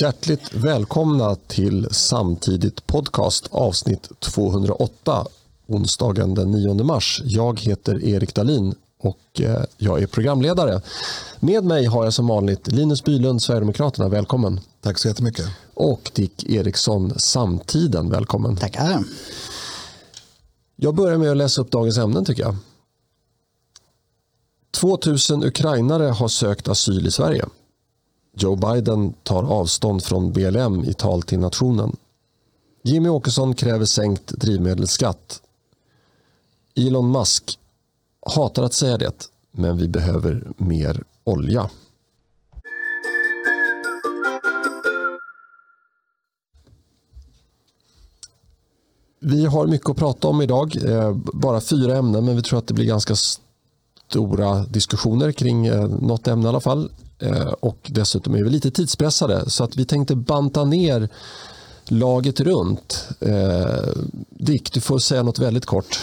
Hjärtligt välkomna till Samtidigt podcast avsnitt 208 onsdagen den 9 mars. Jag heter Erik Dalin och eh, jag är programledare. Med mig har jag som vanligt Linus Bylund, Sverigedemokraterna. Välkommen. Tack så jättemycket. Och Dick Eriksson, Samtiden. Välkommen. Tackar. Jag börjar med att läsa upp dagens ämnen tycker jag. 2000 ukrainare har sökt asyl i Sverige. Joe Biden tar avstånd från BLM i tal till nationen. Jimmy Åkesson kräver sänkt drivmedelsskatt. Elon Musk hatar att säga det, men vi behöver mer olja. Vi har mycket att prata om idag. Eh, bara fyra ämnen, men vi tror att det blir ganska stora diskussioner kring eh, något ämne i alla fall. Eh, och dessutom är vi lite tidspressade så att vi tänkte banta ner laget runt. Eh, Dick, du får säga något väldigt kort.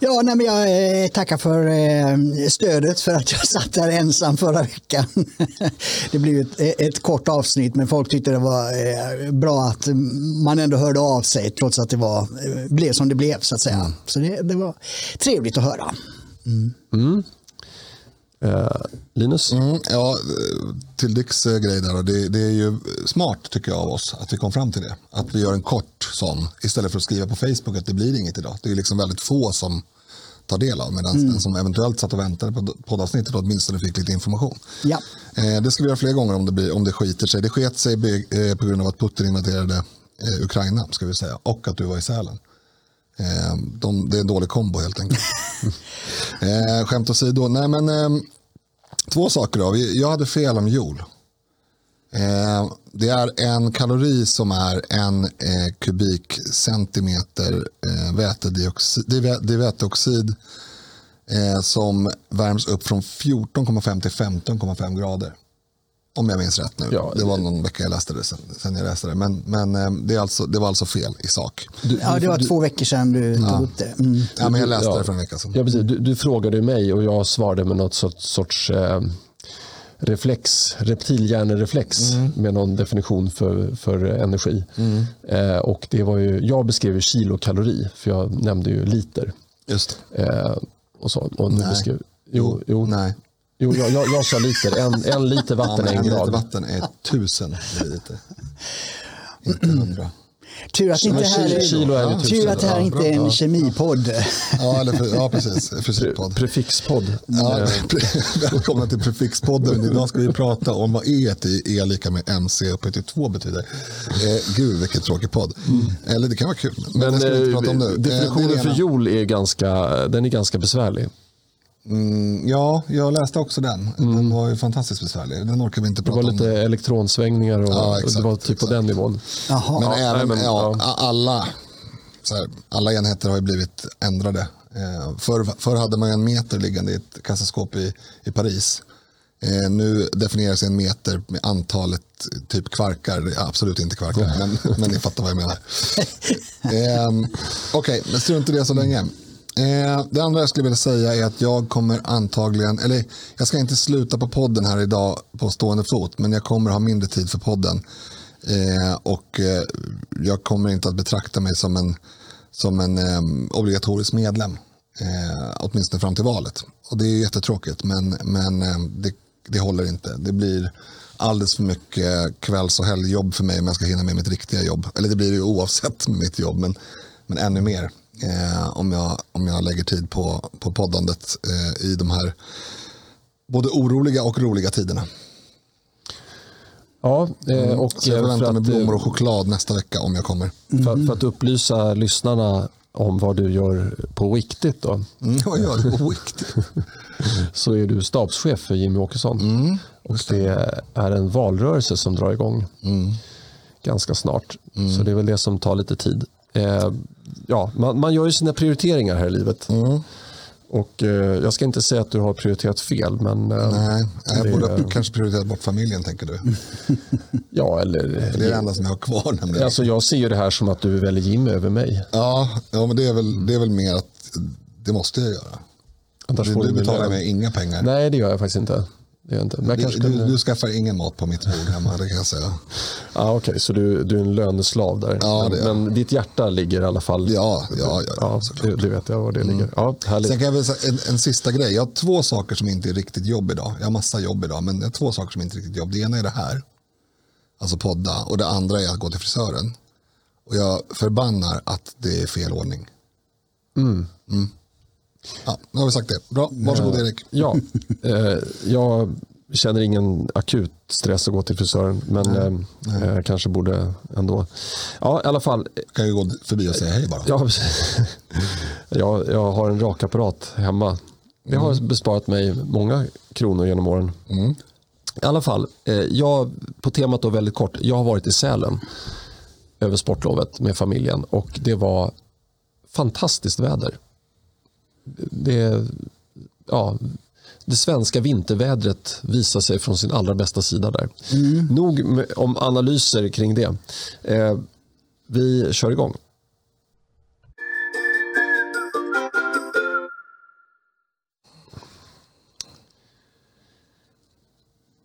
Ja, nej, men jag eh, tackar för eh, stödet för att jag satt där ensam förra veckan. det blev ett, ett kort avsnitt men folk tyckte det var eh, bra att man ändå hörde av sig trots att det var, eh, blev som det blev så att säga. Mm. Så det, det, var trevligt att höra. Mm. Mm. Eh, Linus? Mm, ja, till Dicks eh, grej där. Det, det, är ju smart tycker jag av oss att vi kom fram till det. Att vi gör en kort sån istället för att skriva på Facebook att det blir inget idag. Det är liksom väldigt få som tar del av. Medan mm. den som eventuellt satt och väntade på poddavsnittet åtminstone fick lite information. Ja. Eh, det ska vi göra fler gånger om det, blir, om det skiter sig. Det sket sig eh, på grund av att Putin invaderade eh, Ukraina ska vi säga. Och att du var i Sälen. Eh, de, det är en dålig kombo helt enkelt. eh, skämt åsido. Nej, men, eh, två saker. Då. Jag hade fel om jul. Eh, det är en kalori som är en eh, kubikcentimeter eh, vätedioxid, det är, det är väteoxid eh, som värms upp från 14,5 till 15,5 grader. Om jag minns rätt nu. Ja, det var någon vecka jag läste det sen, sen jag läste det. Men, men eh, det, är alltså, det var alltså fel i sak. Du, ja, det var du, två veckor sedan du ja. tog upp det. Mm. Ja, men jag läste ja. det för en vecka sedan. Ja, precis. Du, du, frågade mig och jag svarade med något sorts, sorts eh, reflex, reptilhjärnereflex mm. med någon definition för, för energi. Mm. Eh, och det var ju, jag beskrev kilokalori, för jag nämnde ju liter. Just eh, och så. Och Nej. Beskrev, jo, jo, Nej. Jo, jag, jag, jag sa liter. En, en liter vatten ja, är en grad. En liter vatten är tusen liter. Inte hundra. Tur att, inte här, är, kilo är ja, tur att det här inte är en kemipodd. Ja, eller, ja precis. Fysikpodd. Pre prefixpodd. Ja, välkomna till Prefixpodden. Idag ska vi prata om vad E till E lika med MC upphöjt till 2 betyder. Eh, gud, vilken tråkig podd. Mm. Eller det kan vara kul. Men, men det ska vi inte prata om nu. Eh, definitionen eh, för jol är ganska, den är ganska besvärlig. Mm, ja, jag läste också den. Den mm. var ju fantastiskt besvärlig. Den orkar vi inte prata om. Det var lite om. elektronsvängningar och, ja, exakt, och det var typ exakt. på den nivån. Jaha. Men, ja, även, men, ja, alla, här, alla enheter har ju blivit ändrade. Eh, förr, förr hade man en meter liggande i ett kassaskåp i, i Paris. Eh, nu definieras en meter med antalet typ kvarkar. Absolut inte kvarkar, men, men ni fattar vad jag menar. eh, Okej, okay, men strunt i det så länge. Eh, det andra jag skulle vilja säga är att jag kommer antagligen, eller jag ska inte sluta på podden här idag på stående fot, men jag kommer ha mindre tid för podden. Eh, och eh, jag kommer inte att betrakta mig som en, som en eh, obligatorisk medlem, eh, åtminstone fram till valet. Och det är jättetråkigt, men, men eh, det, det håller inte. Det blir alldeles för mycket kvälls och helgjobb för mig om jag ska hinna med mitt riktiga jobb. Eller det blir det ju oavsett med mitt jobb, men, men ännu mer eh, om, jag, om jag lägger tid på, på poddandet eh, i de här både oroliga och roliga tiderna. Ja, eh, mm. och Så jag förväntar mig blommor och choklad nästa vecka om jag kommer. Mm. För, för, att upplysa lyssnarna om vad du gör på riktigt då. Mm, vad gör du på riktigt? så är du stabschef för Jimmy Åkesson. Mm, och det är en valrörelse som drar igång mm. ganska snart. Mm. Så det är väl det som tar lite tid. Eh, ja, man, man, gör ju sina prioriteringar här i livet. Mm. Och eh, Jag ska inte säga att du har prioriterat fel. Men, eh, Nej, jag borde ha kanske prioriterat bort familjen tänker du. ja, eller... För det är det enda som jag har kvar. Nämligen. Alltså, jag ser ju det här som att du väljer Jimmy över mig. Ja, ja men det är, väl, det är väl mer att det måste jag göra. Annars du, du betalar mig inga pengar. Nej, det gör jag faktiskt inte. Det inte. Men du, kan... du, du skaffar ingen mat på mitt bord hemma, det kan jag säga. ah, Okej, okay. så du, du är en löneslav där. Ja, men, men, ditt hjärta ligger i alla fall... Ja, ja, ja, ja det, det, vet jag var det mm. ligger. Ja, härligt. Sen kan jag väl säga en, en, sista grej. Jag har två saker som inte är riktigt jobb idag. Jag har massa jobb idag, men jag har två saker som inte är riktigt jobb. Det ena är det här, alltså podda, och det andra är att gå till frisören. Och jag förbannar att det är fel ordning. Mm. Mm. Ja, nu har vi sagt det. Bra, varsågod eh, Erik. Ja, eh, jag känner ingen akut stress att gå till frisören, men nej, eh. Eh, kanske borde ändå. Ja, i alla fall. Kan ju gå förbi och säga hej bara. Ja, jag, jag har en rakapparat hemma. Det har mm. besparat mig många kronor genom åren. Mm. I alla fall, eh, jag, på temat då väldigt kort. Jag har varit i Sälen över sportlovet med familjen och det var fantastiskt väder. Det, ja, det svenska vintervädret visar sig från sin allra bästa sida där. Mm. Nog med, om analyser kring det. Eh, vi kör igång.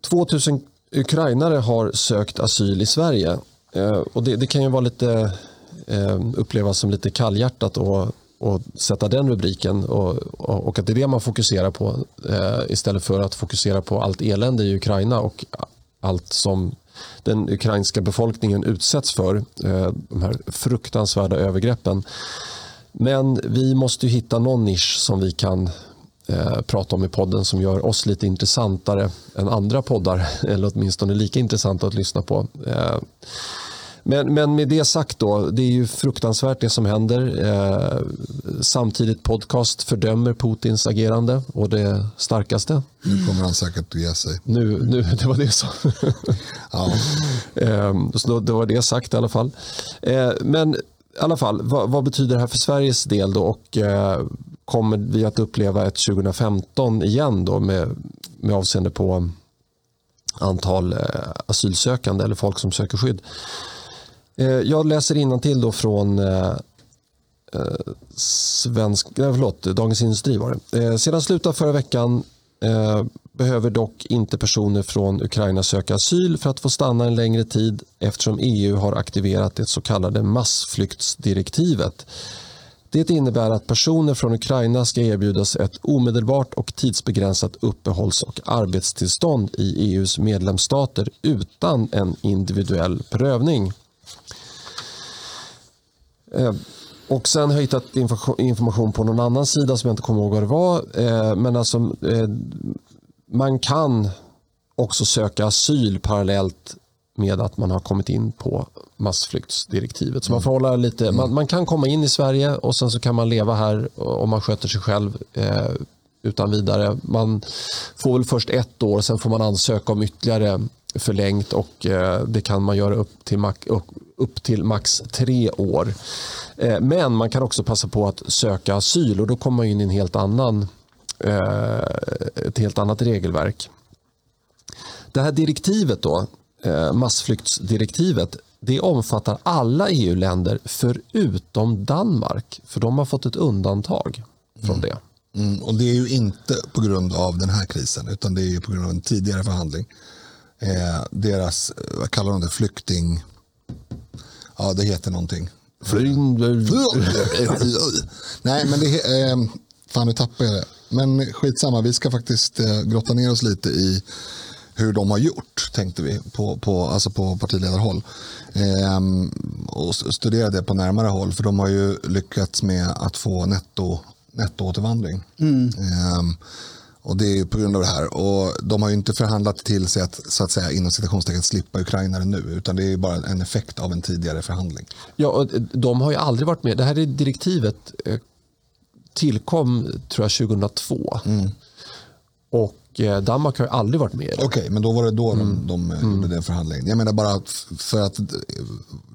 ...2000 ukrainare har sökt asyl i Sverige. Eh, och det, det, kan ju vara lite, eh, upplevas som lite kallhjärtat och, och sätta den rubriken och, och, och, att det är det man fokuserar på eh, istället för att fokusera på allt elände i Ukraina och allt som den ukrainska befolkningen utsätts för. Eh, de här fruktansvärda övergreppen. Men vi måste hitta någon nisch som vi kan eh, prata om i podden som gör oss lite intressantare än andra poddar eller åtminstone lika intressanta att lyssna på. Eh, men, men med det sagt då, det är ju fruktansvärt det som händer. Eh, samtidigt podcast fördömer Putins agerande och det starkaste. Nu kommer han säkert att ge sig. Nu, nu det var det så. ja. eh, så det var det sagt i alla fall. Eh, men i alla fall, vad, vad, betyder det här för Sveriges del då? Och, eh, kommer vi att uppleva ett 2015 igen då med, med avseende på antal eh, asylsökande eller folk som söker skydd? Eh, jag läser till då från eh, eh svensk, nej, förlåt, Dagens Industri var det. Sedan slutet av förra veckan behöver dock inte personer från Ukraina söka asyl för att få stanna en längre tid eftersom EU har aktiverat det så kallade massflyktsdirektivet. Det innebär att personer från Ukraina ska erbjudas ett omedelbart och tidsbegränsat uppehålls och arbetstillstånd i EUs medlemsstater utan en individuell prövning. Eh, och sen har jag hittat information på någon annan sida som jag inte kommer ihåg vad det var. Eh, men alltså, eh, man kan också söka asyl parallellt med att man har kommit in på massflyktsdirektivet. Så man, får hålla lite, mm. man, man, kan komma in i Sverige och sen så kan man leva här om man sköter sig själv eh, utan vidare. Man får väl först ett år, sen får man ansöka om ytterligare förlängt och eh, det kan man göra upp till, upp till max tre år. Eh, men man kan också passa på att söka asyl och då kommer man in i en helt annan, eh, ett helt annat regelverk. Det här direktivet då, massflyktsdirektivet, det omfattar alla EU-länder förutom Danmark. För de har fått ett undantag från mm. det. Mm, och det är ju inte på grund av den här krisen utan det är på grund av en tidigare förhandling eh, deras, vad kallar de det, flykting... Ja, det heter någonting. Nej, men det eh, Fan, nu tappade jag det. Men skitsamma, vi ska faktiskt eh, grotta ner oss lite i hur de har gjort, tänkte vi, på, på, alltså på partiledarhåll. Eh, och studera det på närmare håll, för de har ju lyckats med att få netto, nettoåtervandring. Mm. Eh, och det är på grund av det här. Och de har ju inte förhandlat till sig att, så att säga, inom citationstecken slippa ukrainare nu, utan det är bara en effekt av en tidigare förhandling. Ja, och de har ju aldrig varit med. Det här är direktivet eh, tillkom tror jag 2002. Mm. Och eh, Danmark har aldrig varit med. Okej, okay, men då var det då mm. de, de mm. gjorde den förhandlingen. Jag menar bara för att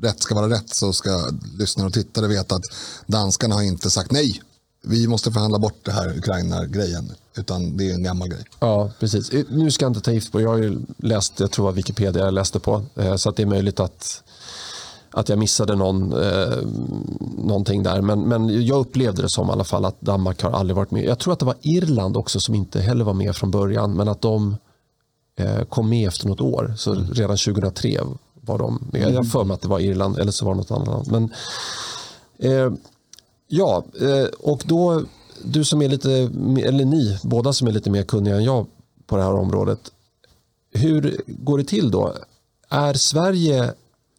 rätt ska vara rätt så ska lyssnare och tittare veta att danskarna har inte sagt nej vi måste förhandla bort det här Ukraina-grejen. Utan det är en gammal grej. Ja, precis. Nu ska jag inte ta gift på, jag har ju läst, jag tror var Wikipedia jag läste på. Eh, så att det är möjligt att, att jag missade någon, eh, någonting där. Men, men jag upplevde det som i alla fall att Danmark har aldrig varit med. Jag tror att det var Irland också som inte heller var med från början. Men att de eh, kom med efter något år. Så mm. redan 2003 var de med. Jag har för mig att det var Irland eller så var det något annat. Men, eh, ja, eh, och då du som är lite, eller ni båda som är lite mer kunniga än jag på det här området. Hur går det till då? Är Sverige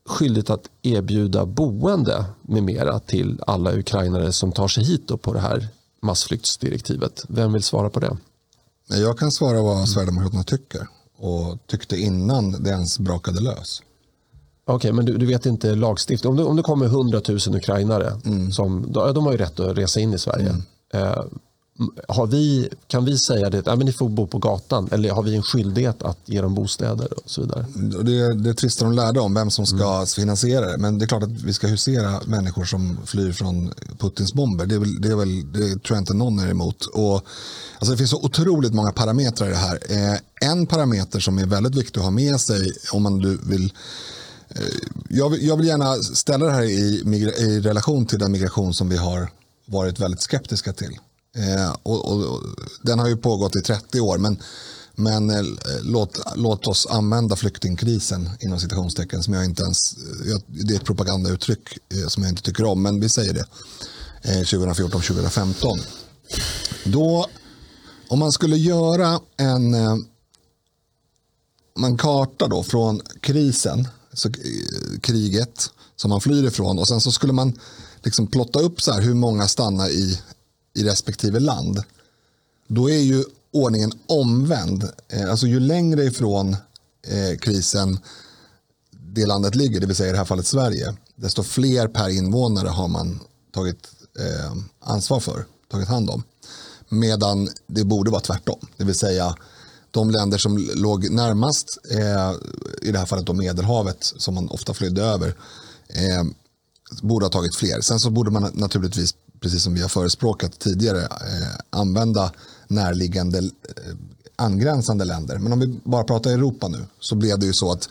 skyldigt att erbjuda boende med mera till alla ukrainare som tar sig hit på det här massflyktsdirektivet? Vem vill svara på det? Jag kan svara vad Sverigedemokraterna tycker och tyckte innan det ens brakade lös. Okej, okay, men du, du, vet inte lagstiftning. Om om det kommer 100 000 ukrainare, mm. som, de, har ju rätt att resa in i Sverige. Mm. Eh, har vi, kan vi säga det, men ni får bo på gatan eller har vi en skyldighet att ge dem bostäder och så vidare? Det, det tvistar de lärde om vem som ska mm. finansiera det. Men det är klart att vi ska husera människor som flyr från Putins bomber. Det, är väl, det, är väl, det tror jag inte någon är emot. Och, alltså det finns så otroligt många parametrar i det här. Eh, en parameter som är väldigt viktig att ha med sig om man vill Eh, jag vill, jag vill gärna ställa det här i, i relation till den migration som vi har varit väldigt skeptiska till. Eh, och, och, den har ju pågått i 30 år, men, men eh, låt, låt oss använda flyktingkrisen inom citationstecken som jag inte ens, eh, jag, det är ett propagandauttryck eh, som jag inte tycker om, men vi säger det. Eh, 2014-2015. Då, om man skulle göra en, en karta då från krisen, så, eh, kriget som man flyr ifrån och sen så skulle man liksom plotta upp så här hur många stannar i i respektive land, då är ju ordningen omvänd. Eh, alltså ju längre ifrån eh, krisen det landet ligger, det vill säga i det här fallet Sverige, desto fler per invånare har man tagit eh, ansvar för, tagit hand om. Medan det borde vara tvärtom, det vill säga de länder som låg närmast, eh, i det här fallet då Medelhavet, som man ofta flydde över, eh, borde ha tagit fler. Sen så borde man naturligtvis precis som vi har förespråkat tidigare, eh, använda närliggande eh, angränsande länder. Men om vi bara pratar Europa nu så blev det ju så att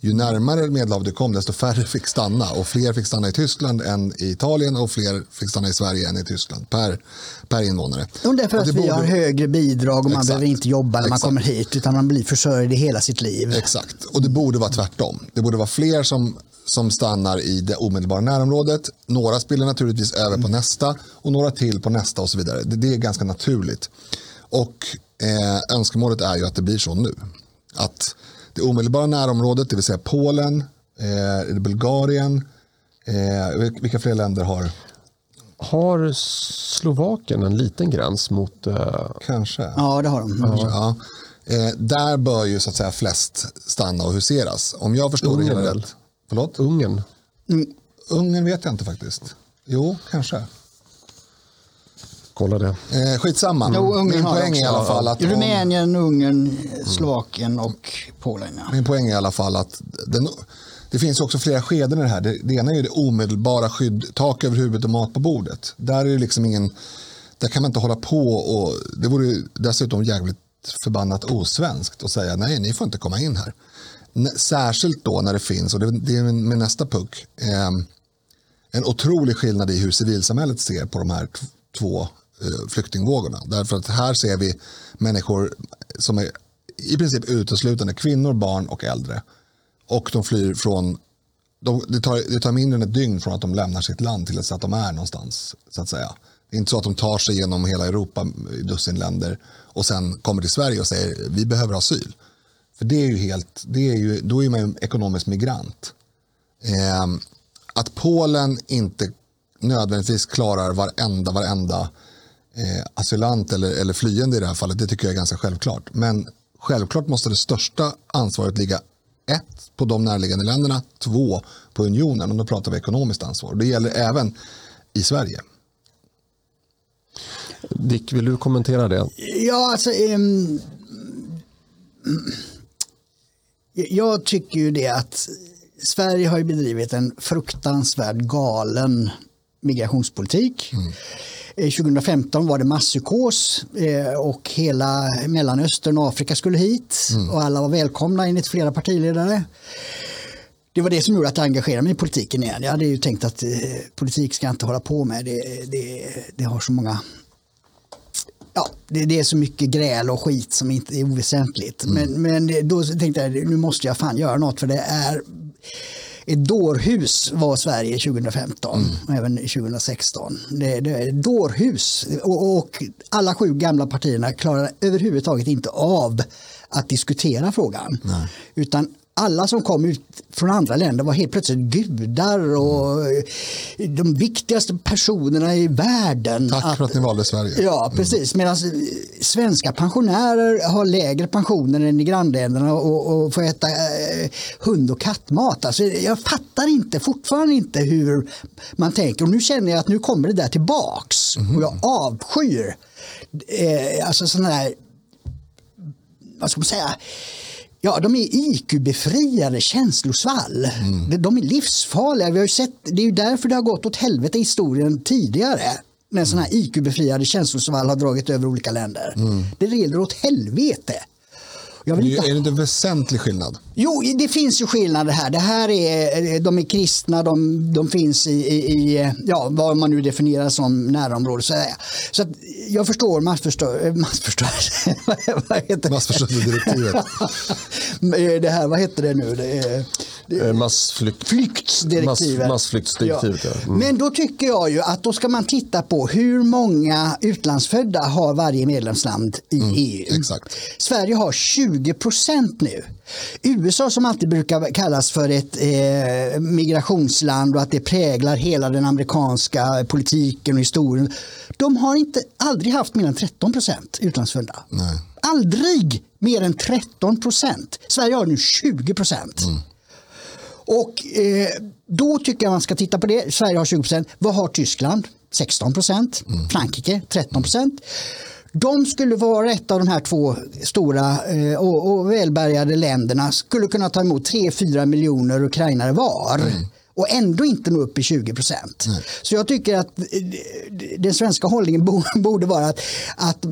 ju närmare Medelhavet du kom desto färre fick stanna och fler fick stanna i Tyskland än i Italien och fler fick stanna i Sverige än i Tyskland per, per invånare. Och därför och att vi har högre bidrag och man Exakt. behöver inte jobba när Exakt. man kommer hit utan man blir försörjd i hela sitt liv. Exakt, och det borde vara tvärtom. Det borde vara fler som som stannar i det omedelbara närområdet. Några spiller naturligtvis över på nästa och några till på nästa och så vidare. Det, det är ganska naturligt. Och eh, önskemålet är ju att det blir så nu. Att det omedelbara närområdet, det vill säga Polen, eh, Bulgarien, eh, vilka fler länder har? Har Slovakien en liten gräns mot... Eh... Kanske. Ja, det har de. Ja. Ja. Eh, där bör ju så att säga flest stanna och huseras. Om jag förstår Ungern det hela rätt. Förlåt? Ungern? Mm, Ungern vet jag inte faktiskt. Jo, kanske. Kolla det. Eh, skitsamma. Jo, Ungern Min poäng är i alla fall att... Rumänien, om... Ungern, Slovakien och Polen. Ja. Min poäng är i alla fall att den, det finns också flera skeden i det här. Det, det ena är det omedelbara skydd, tak över huvudet och mat på bordet. Där är det liksom ingen... Där kan man inte hålla på och... Det vore dessutom jävligt förbannat osvenskt att säga nej, ni får inte komma in här. Särskilt då när det finns, och det är med nästa puck, eh, en otrolig skillnad i hur civilsamhället ser på de här två Eh, flyktingvågorna. Därför att här ser vi människor som är i princip uteslutande kvinnor, barn och äldre. Och de flyr från, de, det, tar, det tar mindre än ett dygn från att de lämnar sitt land till att de är någonstans. så att säga. Det är inte så att de tar sig genom hela Europa i dussin länder och sen kommer till Sverige och säger vi behöver asyl. För det är ju helt, det är ju, då är man ju ekonomisk migrant. Eh, att Polen inte nödvändigtvis klarar varenda, varenda eh, asylant eller, eller flyende i det här fallet, det tycker jag är ganska självklart. Men självklart måste det största ansvaret ligga ett, på de närliggande länderna, två, på unionen. Och då pratar vi ekonomiskt ansvar. Det gäller även i Sverige. Dick, vill du kommentera det? Ja, alltså... Um jag tycker ju det att Sverige har bedrivit en fruktansvärt galen migrationspolitik. Mm. 2015 var det masspsykos eh, och hela Mellanöstern och Afrika skulle hit mm. och alla var välkomna enligt flera partiledare. Det var det som gjorde att jag engagerade mig i politiken igen. Jag hade ju tänkt att eh, politik ska jag inte hålla på med. Det, det, det har så många ja, det, det, är så mycket gräl och skit som inte är oväsentligt. Mm. Men, men då tänkte jag nu måste jag fan göra något för det är ett dårhus var Sverige 2015 mm. och även 2016. Det, det är dårhus och, och alla sju gamla partierna klarar överhuvudtaget inte av att diskutera frågan. Nej. Utan alla som kom ut från andra länder var helt plötsligt gudar och mm. de viktigaste personerna i världen. Tack att, för att ni valde Sverige. Ja, mm. precis. Medan svenska pensionärer har lägre pensioner än i grannländerna och, och får äta eh, hund och kattmat. Alltså, jag fattar inte, fortfarande inte hur man tänker. Och nu känner jag att nu kommer det där tillbaks. Mm. Och jag avskyr eh, alltså sådana här, vad ska man säga, Ja, de är IQ-befriade känslosvall. Mm. De är livsfarliga. Vi har sett, det är ju därför det har gått åt helvete i historien tidigare. När sådana här IQ-befriade känslosvall har dragit över olika länder. Mm. Det leder åt helvete. Jag vill inte... Är det inte en väsentlig skillnad? Jo, det finns ju skillnader här. Det här är, de är kristna, de, de finns i, i, ja, vad man nu definierar som närområde. Så, så jag förstår massförstör, massförstörelse. Massförstörelsedirektivet. det här, vad heter det nu? Det är, det, eh, Massflykt, flyktsdirektivet. Mass, massflyktsdirektivet ja. Mm. Men då tycker jag ju att då ska man titta på hur många utlandsfödda har varje medlemsland i mm, EU. Exakt. Sverige har 20 procent nu. USA som alltid brukar kallas för ett eh, migrationsland och att det präglar hela den amerikanska politiken och historien. De har inte, aldrig haft mer än 13 procent utlandsfödda. Nej. Aldrig mer än 13 procent. Sverige har nu 20 procent. Mm. Och eh, då tycker jag man ska titta på det. Sverige har 20 procent. Vad har Tyskland? 16 procent. Mm. Frankrike 13 procent. De skulle vara ett av de här två stora eh, och, och välbärgade länderna skulle kunna ta emot 3-4 miljoner ukrainare var. Mm och ändå inte nå upp i 20 procent. Så jag tycker att eh, den svenska hållningen borde vara att, att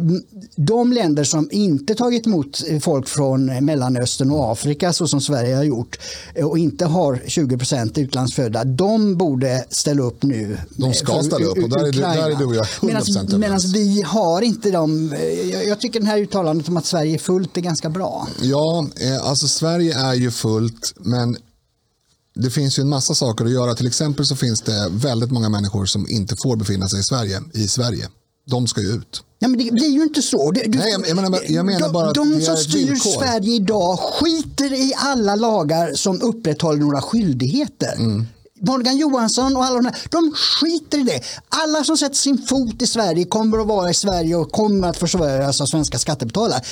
de länder som inte tagit emot folk från Mellanöstern och Afrika så som Sverige har gjort eh, och inte har 20 procent utlandsfödda, de borde ställa upp nu. De ska ställa upp och där är, du, där är du och jag 100 Medan vi har inte de, eh, jag tycker den här uttalandet om att Sverige är fullt är ganska bra. Ja, alltså Sverige är ju fullt men det finns ju en massa saker att göra. Till exempel så finns det väldigt många människor som inte får befinna sig i Sverige. I Sverige. De ska ju ut. Ja, men det blir ju inte så. Du, Nej, jag, menar, jag menar de, bara de som styr villkor. Sverige idag skiter i alla lagar som upprätthåller några skyldigheter. Mm. Morgan Johansson och alla de här, de skiter i det. Alla som sätter sin fot i Sverige kommer att vara i Sverige och kommer att försörjas av svenska skattebetalare.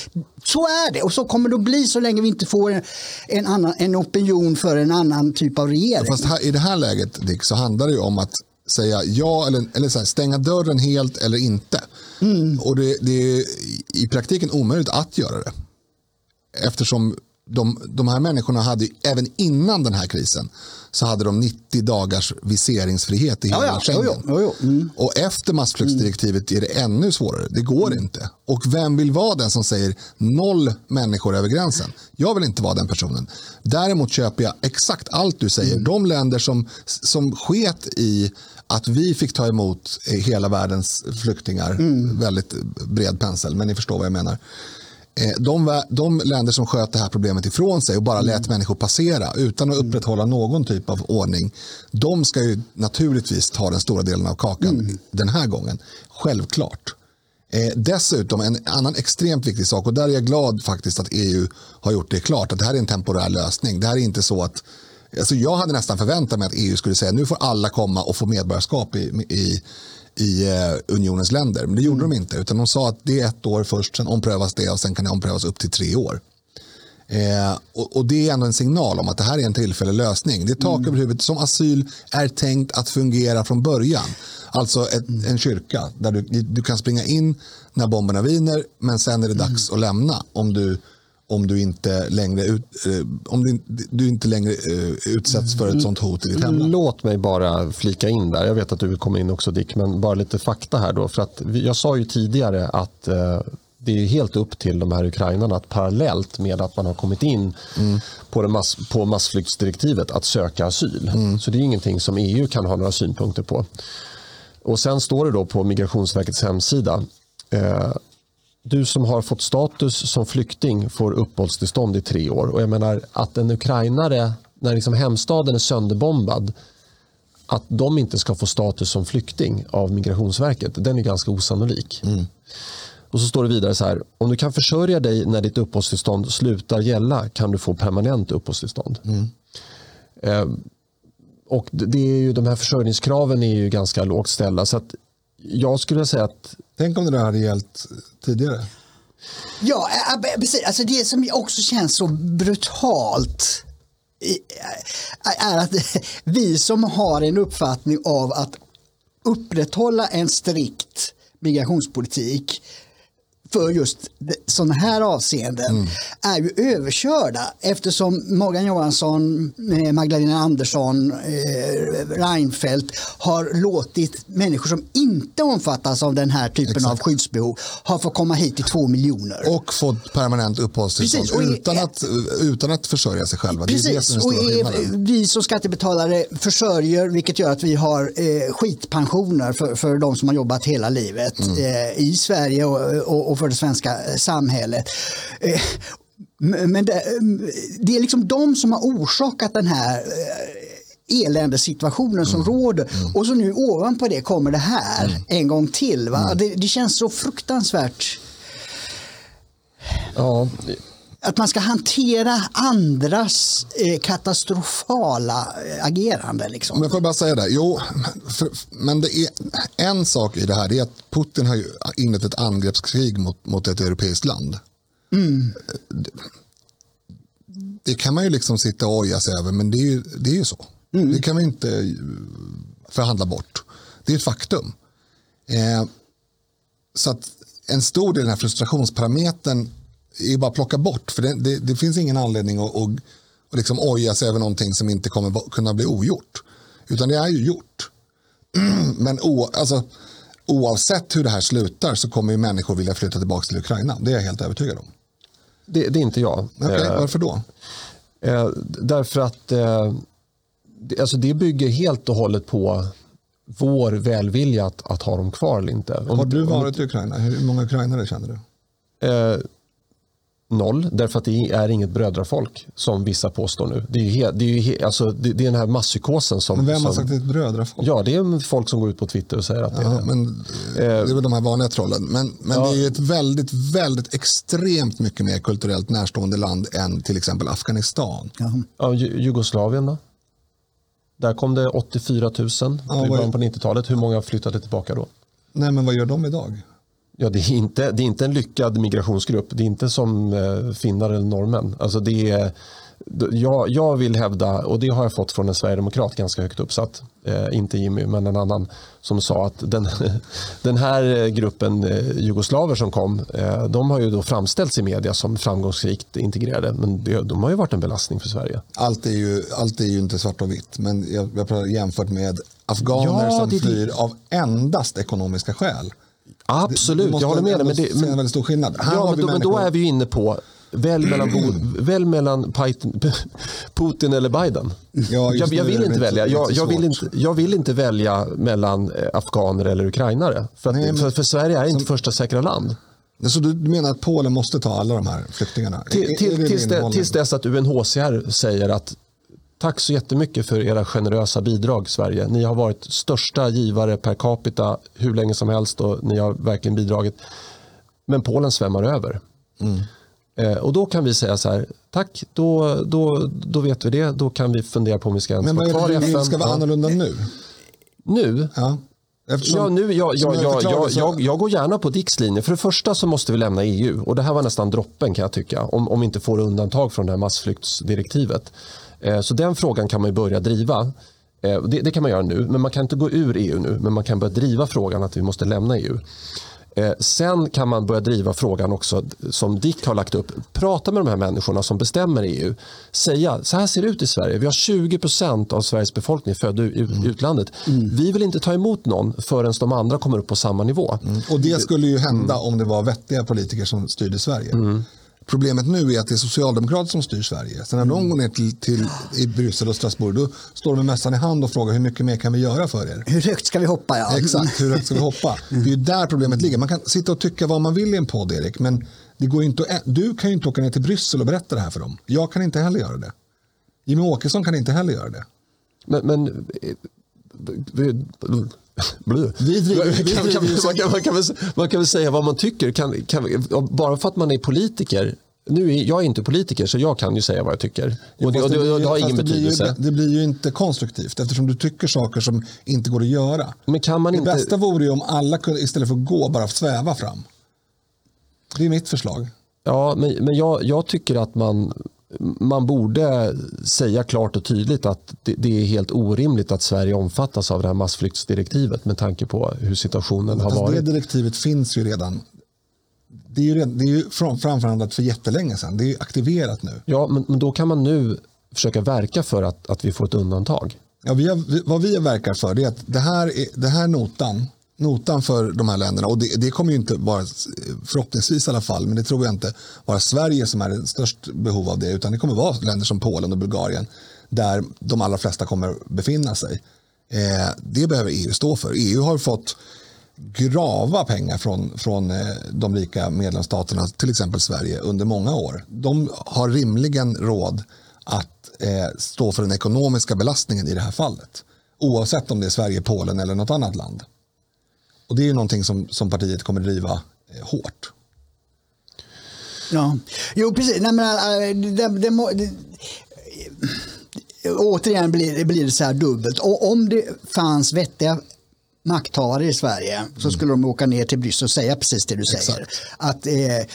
Så är det och så kommer det att bli så länge vi inte får en, en, annan, en opinion för en annan typ av regering. Fast här, i det här läget Dick, så handlar det ju om att säga ja eller, eller här, stänga dörren helt eller inte. Mm. Och det, det är i praktiken omöjligt att göra det. Eftersom de, de här människorna hade även innan den här krisen så hade de 90 dagars viseringsfrihet i hela ja, ja. Schengen. Jo, jo, jo. Mm. Och efter massflyktsdirektivet är det ännu svårare. Det går mm. inte. Och vem vill vara den som säger noll människor över gränsen? Jag vill inte vara den personen. Däremot köper jag exakt allt du säger. Mm. De länder som, som sket i att vi fick ta emot hela världens flyktingar, mm. väldigt bred pensel, men ni förstår vad jag menar de, de länder som sköt det här problemet ifrån sig och bara lät mm. människor passera utan att upprätthålla någon typ av ordning. De ska ju naturligtvis ta den stora delen av kakan mm. den här gången. Självklart. Eh, dessutom en annan extremt viktig sak och där är jag glad faktiskt att EU har gjort det klart att det här är en temporär lösning. Det här är inte så att Alltså jag hade nästan förväntat mig att EU skulle säga nu får alla komma och få medborgarskap i, i, i eh, unionens länder. Men det gjorde mm. de inte. Utan de sa att det är ett år först, sen omprövas det och sen kan det omprövas upp till tre år. Eh, och, och, Det är ändå en signal om att det här är en tillfällig lösning. Det är tak mm. över huvudet som asyl är tänkt att fungera från början. Alltså ett, mm. en kyrka där du, du kan springa in när bomberna viner men sen är det dags mm. att lämna om du om du inte längre, ut, eh, om du, du, inte längre eh, utsätts för ett sånt hot i ditt hemland. Låt mig bara flika in där. Jag vet att du vill komma in också Dick, men bara lite fakta här då. För att jag sa ju tidigare att eh, det är helt upp till de här ukrainarna att parallellt med att man har kommit in mm. på, det mass, på massflyktsdirektivet att söka asyl. Mm. Så det är ingenting som EU kan ha några synpunkter på. Och Sen står det då på Migrationsverkets hemsida eh, du som har fått status som flykting får uppehållstillstånd i tre år. Och jag menar att en ukrainare, när liksom hemstaden är sönderbombad, att de inte ska få status som flykting av Migrationsverket, den är ganska osannolik. Mm. Och så står det vidare så här, om du kan försörja dig när ditt uppehållstillstånd slutar gälla kan du få permanent uppehållstillstånd. Mm. Eh, och det är ju, de här försörjningskraven är ju ganska lågt ställda. Så att jag skulle säga att... Tänk om det där hade gällt tidigare. Ja, precis. Alltså det som också känns så brutalt är att vi som har en uppfattning av att upprätthålla en strikt migrationspolitik för just sådana här avseenden mm. är ju överkörda eftersom Morgan Johansson, eh, Magdalena Andersson, eh, Reinfeldt har låtit människor som inte omfattas av den här typen Exakt. av skyddsbehov har fått komma hit i två miljoner. Och fått permanent uppehållstillstånd utan, att, utan att försörja sig själva. Precis, är det och vi som skattebetalare försörjer vilket gör att vi har eh, skitpensioner för, för de som har jobbat hela livet mm. eh, i Sverige och, och, och för det svenska eh, samhället. Eh, men det, det är liksom de som har orsakat den här eh, eländessituationen som mm. råder. Mm. Och så nu ovanpå det kommer det här mm. en gång till. Va? Mm. Det, det, känns så fruktansvärt. Ja. Att man ska hantera andras eh, katastrofala agerande. Liksom. Men får jag bara säga det. Jo, för, men det är, en sak i det här är att Putin har inlett ett angreppskrig mot, mot ett europeiskt land. Mm. Det, det, kan man ju liksom sitta och oja sig över, men det är ju, det är ju så. Mm. Det kan man inte förhandla bort. Det är ett faktum. Eh, så att en stor del av den här frustrationsparametern är bara att plocka bort. För det, det, det finns ingen anledning att, att, att liksom oja sig över någonting som inte kommer kunna bli ogjort. Utan det är ju gjort. Men o, alltså, oavsett hur det här slutar så kommer ju människor vilja flytta tillbaka till Ukraina. Det är jag helt övertygad om. Det, det är inte jag. Okay, eh, varför då? Eh, därför att eh, alltså det bygger helt och hållet på vår välvilja att, att ha dem kvar eller inte. Om, Har du varit i Ukraina? Hur många ukrainare känner du? Eh, noll, därför att det är inget brödrafolk som vissa påstår nu. Det är, he, det är, he, alltså, det, det, är den här masspsykosen som... Men vem har sagt att det är ett brödrafolk? Ja, det är folk som går ut på Twitter och säger att ja, det är men, det. Eh, det är väl de här vanliga trollen. Men, men ja. det är ett väldigt, väldigt extremt mycket mer kulturellt närstående land än till exempel Afghanistan. Ja, Jugoslavien då? Där kom det 84 000 ja, i början på 90-talet. Hur många flyttade tillbaka då? Nej, men vad gör de idag? Ja, det är, inte, det är inte en lyckad migrationsgrupp. Det är inte som eh, finnar eller norrmän. Alltså det är, jag, jag vill hävda, och det har jag fått från en sverigedemokrat ganska högt uppsatt, eh, inte Jimmy men en annan, som sa att den, den här gruppen eh, jugoslaver som kom, eh, de har ju då framställts i media som framgångsrikt integrerade, men det, de har ju varit en belastning för Sverige. Allt är ju, allt är ju inte svart och vitt, men jag, jag pratar jämfört med afghaner ja, som det, flyr av endast ekonomiska skäl. Absolut, jag håller med dig. Men det är en väldigt stor skillnad. ja, men, då, men då är vi inne på Välj mellan, välj mellan Putin eller Biden. Ja, jag, jag, vill inte välja. Jag, jag, vill inte, jag vill inte välja mellan eh, afghaner eller ukrainare. För, att, Nej, för, för, Sverige är inte som, första säkra land. Så du menar att Polen måste ta alla de här flyktingarna? Till, till, tills, det, tills dess att UNHCR säger att Tack så jättemycket för era generösa bidrag Sverige. Ni har varit största givare per capita hur länge som helst och ni har verkligen bidragit. Men Polen svämmar över. Mm. Eh, och då kan vi säga så här, tack, då, då, då vet vi det. Då kan vi fundera på om vi ska ens vara kvar i FN. Men ska vara annorlunda nu? Nu? Ja. Eftersom, ja, nu, jag, jag, jag, jag, jag, jag går gärna på Dicks linje. För det första så måste vi lämna EU. Och det här var nästan droppen kan jag tycka. Om, om vi inte får undantag från det här massflyktsdirektivet. Eh, så den frågan kan man börja driva. Eh, det, det, kan man göra nu, men man kan inte gå ur EU nu. Men man kan börja driva frågan att vi måste lämna EU. Eh, sen kan man börja driva frågan också som Dick har lagt upp. Prata med de här människorna som bestämmer i EU. Säga så här ser det ut i Sverige. Vi har 20% av Sveriges befolkning född i mm. utlandet. Mm. Vi vill inte ta emot någon förrän de andra kommer upp på samma nivå. Mm. Och det skulle ju hända mm. om det var vettiga politiker som styrde Sverige. Mm. Problemet nu är att det är socialdemokrater som styr Sverige. Sen när mm. de går ner till, till i Bryssel och Strasbourg då står de med mössan i hand och frågar hur mycket mer kan vi göra för er? Hur högt ska vi hoppa? Ja. Exakt, hur högt ska vi hoppa? Det är ju där problemet ligger. Man kan sitta och tycka vad man vill i en podd Erik, men det går inte att, du kan ju inte åka ner till Bryssel och berätta det här för dem. Jag kan inte heller göra det. Jimmy Åkesson kan inte heller göra det. Men, men man, kan, väl säga vad man tycker. Kan, kan, bara för att man är politiker nu är, jag är inte politiker så jag kan ju säga vad jag tycker. Och det, och det, det, det har ingen betydelse. Blir ju, det blir ju inte konstruktivt eftersom du tycker saker som inte går att göra. Men kan man det inte... bästa vore ju om alla kunde, istället för att gå bara sväva fram. Det är mitt förslag. Ja, men, men jag, jag tycker att man man borde säga klart och tydligt att det, är helt orimligt att Sverige omfattas av det här massflyktsdirektivet med tanke på hur situationen har varit. Det direktivet finns ju redan. Det är ju, redan, det är ju framförhandlat för jättelänge sedan. Det är ju aktiverat nu. Ja, men, men då kan man nu försöka verka för att, att vi får ett undantag. Ja, vi har, vad vi verkar för är att det här, är, det här notan notan för de här länderna. Och det, det, kommer ju inte vara, förhoppningsvis i alla fall, men det tror jag inte vara Sverige som är störst behov av det, utan det kommer vara länder som Polen och Bulgarien där de allra flesta kommer befinna sig. Eh, det behöver EU stå för. EU har fått grava pengar från, från eh, de rika medlemsstaterna, till exempel Sverige, under många år. De har rimligen råd att eh, stå för den ekonomiska belastningen i det här fallet. Oavsett om det är Sverige, Polen eller något annat land. Och det är ju någonting som, som partiet kommer driva eh, hårt. Ja, jo precis. Nej, men, äh, det, det, det, återigen blir, blir det så här dubbelt. Och om det fanns vettiga makthavare i Sverige så mm. skulle de åka ner till Bryssel och säga precis det du säger. Exakt. Att eh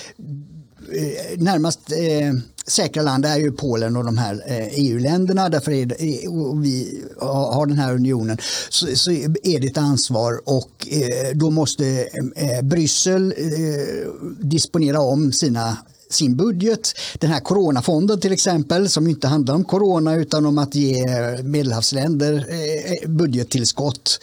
Eh, närmast eh, säkra land är ju Polen och de här eh, e EU-länderna. Därför är det, eh, vi har den här unionen. Så, så är det ett ansvar och eh, då måste Bryssel disponera om sina sin budget. Den här coronafonden till exempel som inte handlar om corona utan om att ge medelhavsländer eh, budgettillskott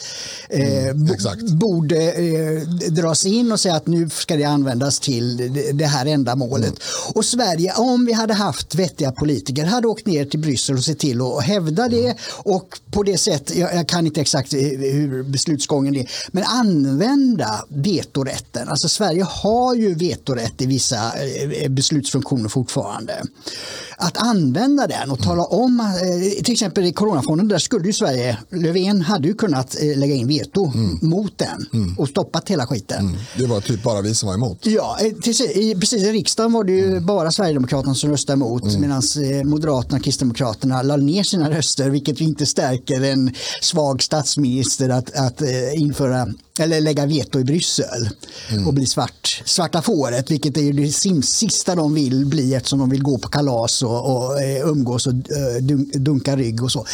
mm, eh, borde eh, dras in och säga att nu ska det användas till det här ändamålet. Mm. Och Sverige, om vi hade haft vettiga politiker, hade åkt ner till Bryssel och sett till att hävda det mm. och på det sätt, jag, jag kan inte exakt hur beslutsgången är, men använda vetorätten. Alltså Sverige har ju vetorätt i vissa beslutsfunktioner fortfarande. Att använda den och tala om, eh, till exempel i coronafonden, där skulle ju Sverige, Löfven hade ju kunnat eh, lägga in veto mm. mot den mm. och stoppat hela skiten. Mm. Det var typ bara vi som var emot. Ja, eh, precis i riksdagen var det ju mm. bara Sverigedemokraterna som röstade emot mm. medan Moderaterna och Kristdemokraterna lade ner sina röster vilket inte stärker en svag statsminister att, att införa eller lägga veto i Bryssel och bli svart, svarta fåret, vilket är det sista de vill bli eftersom de vill gå på kalas och, och eh, umgås och eh, dunka rygg och så.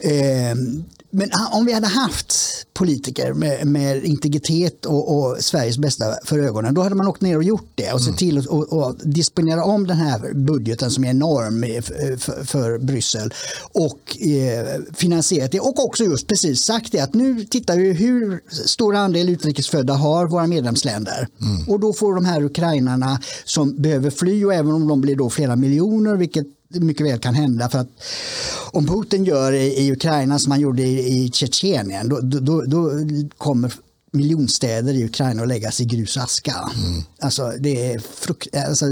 Mm. Men om vi hade haft politiker med, med integritet och, och, Sveriges bästa för ögonen, då hade man åkt ner och gjort det och mm. sett till att disponera om den här budgeten som är enorm för, för Bryssel och eh, finansierat det. Och också just precis sagt det att nu tittar vi hur stor andel utrikesfödda har våra medlemsländer. Mm. Och då får de här ukrainarna som behöver fly och även om de blir då flera miljoner, vilket mycket väl kan hända. För att om Putin gör i, i Ukraina som han gjorde i, i Tjetjenien då, då, då kommer miljonstäder i Ukraina att läggas i grus och aska. Mm. Alltså det är frukt... Alltså,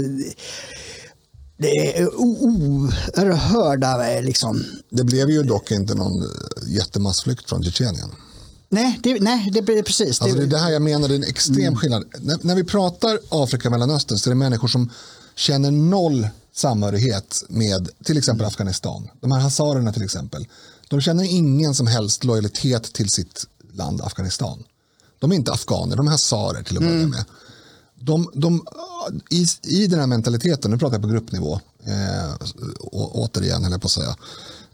det är oerhörda liksom. Det blev ju dock inte någon jättemassflykt från Tjetjenien. Nej, det, nej, det blir precis. Alltså det är det här jag menar, det är en extrem mm. skillnad. När, när, vi pratar Afrika och Mellanöstern så är det människor som känner noll samhörighet med till exempel Afghanistan. De här hazarerna till exempel. De känner ingen som helst lojalitet till sitt land Afghanistan. De är inte afghaner, de är hazarer till att börja mm. med. De, de, i, I den här mentaliteten, nu pratar jag på gruppnivå, eh, återigen höll jag på att säga,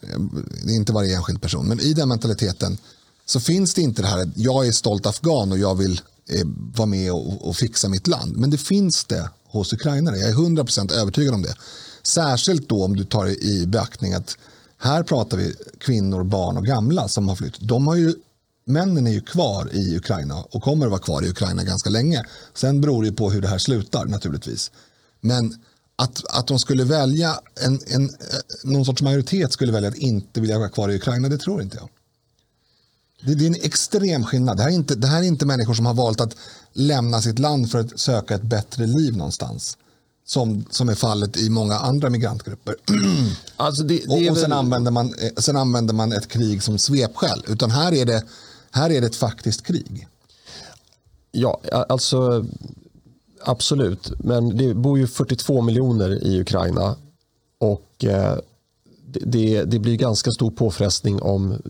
eh, det är inte varje enskild person, men i den mentaliteten så finns det inte det här, jag är stolt afghan och jag vill eh, vara med och, och, fixa mitt land. Men det finns det hos ukrainare. Jag är 100% övertygad om det. Särskilt då om du tar i beaktning att här pratar vi kvinnor, barn och gamla som har flytt. De har ju, männen är ju kvar i Ukraina och kommer att vara kvar i Ukraina ganska länge. Sen beror det på hur det här slutar naturligtvis. Men att, att de skulle välja, en, en, eh, någon sorts majoritet skulle välja att inte vilja vara kvar i Ukraina, det tror inte jag. Det, det är en extrem skillnad. Det här, är inte, det här är inte människor som har valt att lämna sitt land för att söka ett bättre liv någonstans. Som, som är fallet i många andra migrantgrupper. Alltså det, det och, och sen, väl... använder man, eh, sen använder man ett krig som svepskäl. Utan här är, det, här är det ett faktiskt krig. Ja, alltså absolut. Men det bor ju 42 miljoner i Ukraina. Och eh, det, det, blir ganska stor påfrestning om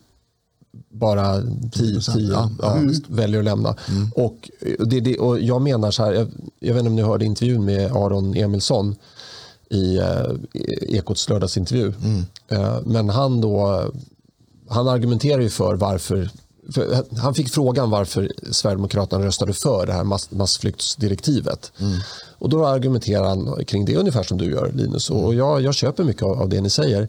bara 10, 10 ja, ja, mm. väljer att lämna. Mm. Och, det, det, och jag menar så här, jag, jag, vet inte om ni hörde intervjun med Aron Emilsson i eh, Ekots lördagsintervju. Mm. Eh, men han, då, han argumenterar ju för varför för han fick frågan varför Sverigedemokraterna röstade för det här mass, massflyktsdirektivet. Mm. Och då argumenterar han kring det ungefär som du gör Linus. Och jag, jag köper mycket av, av det ni säger.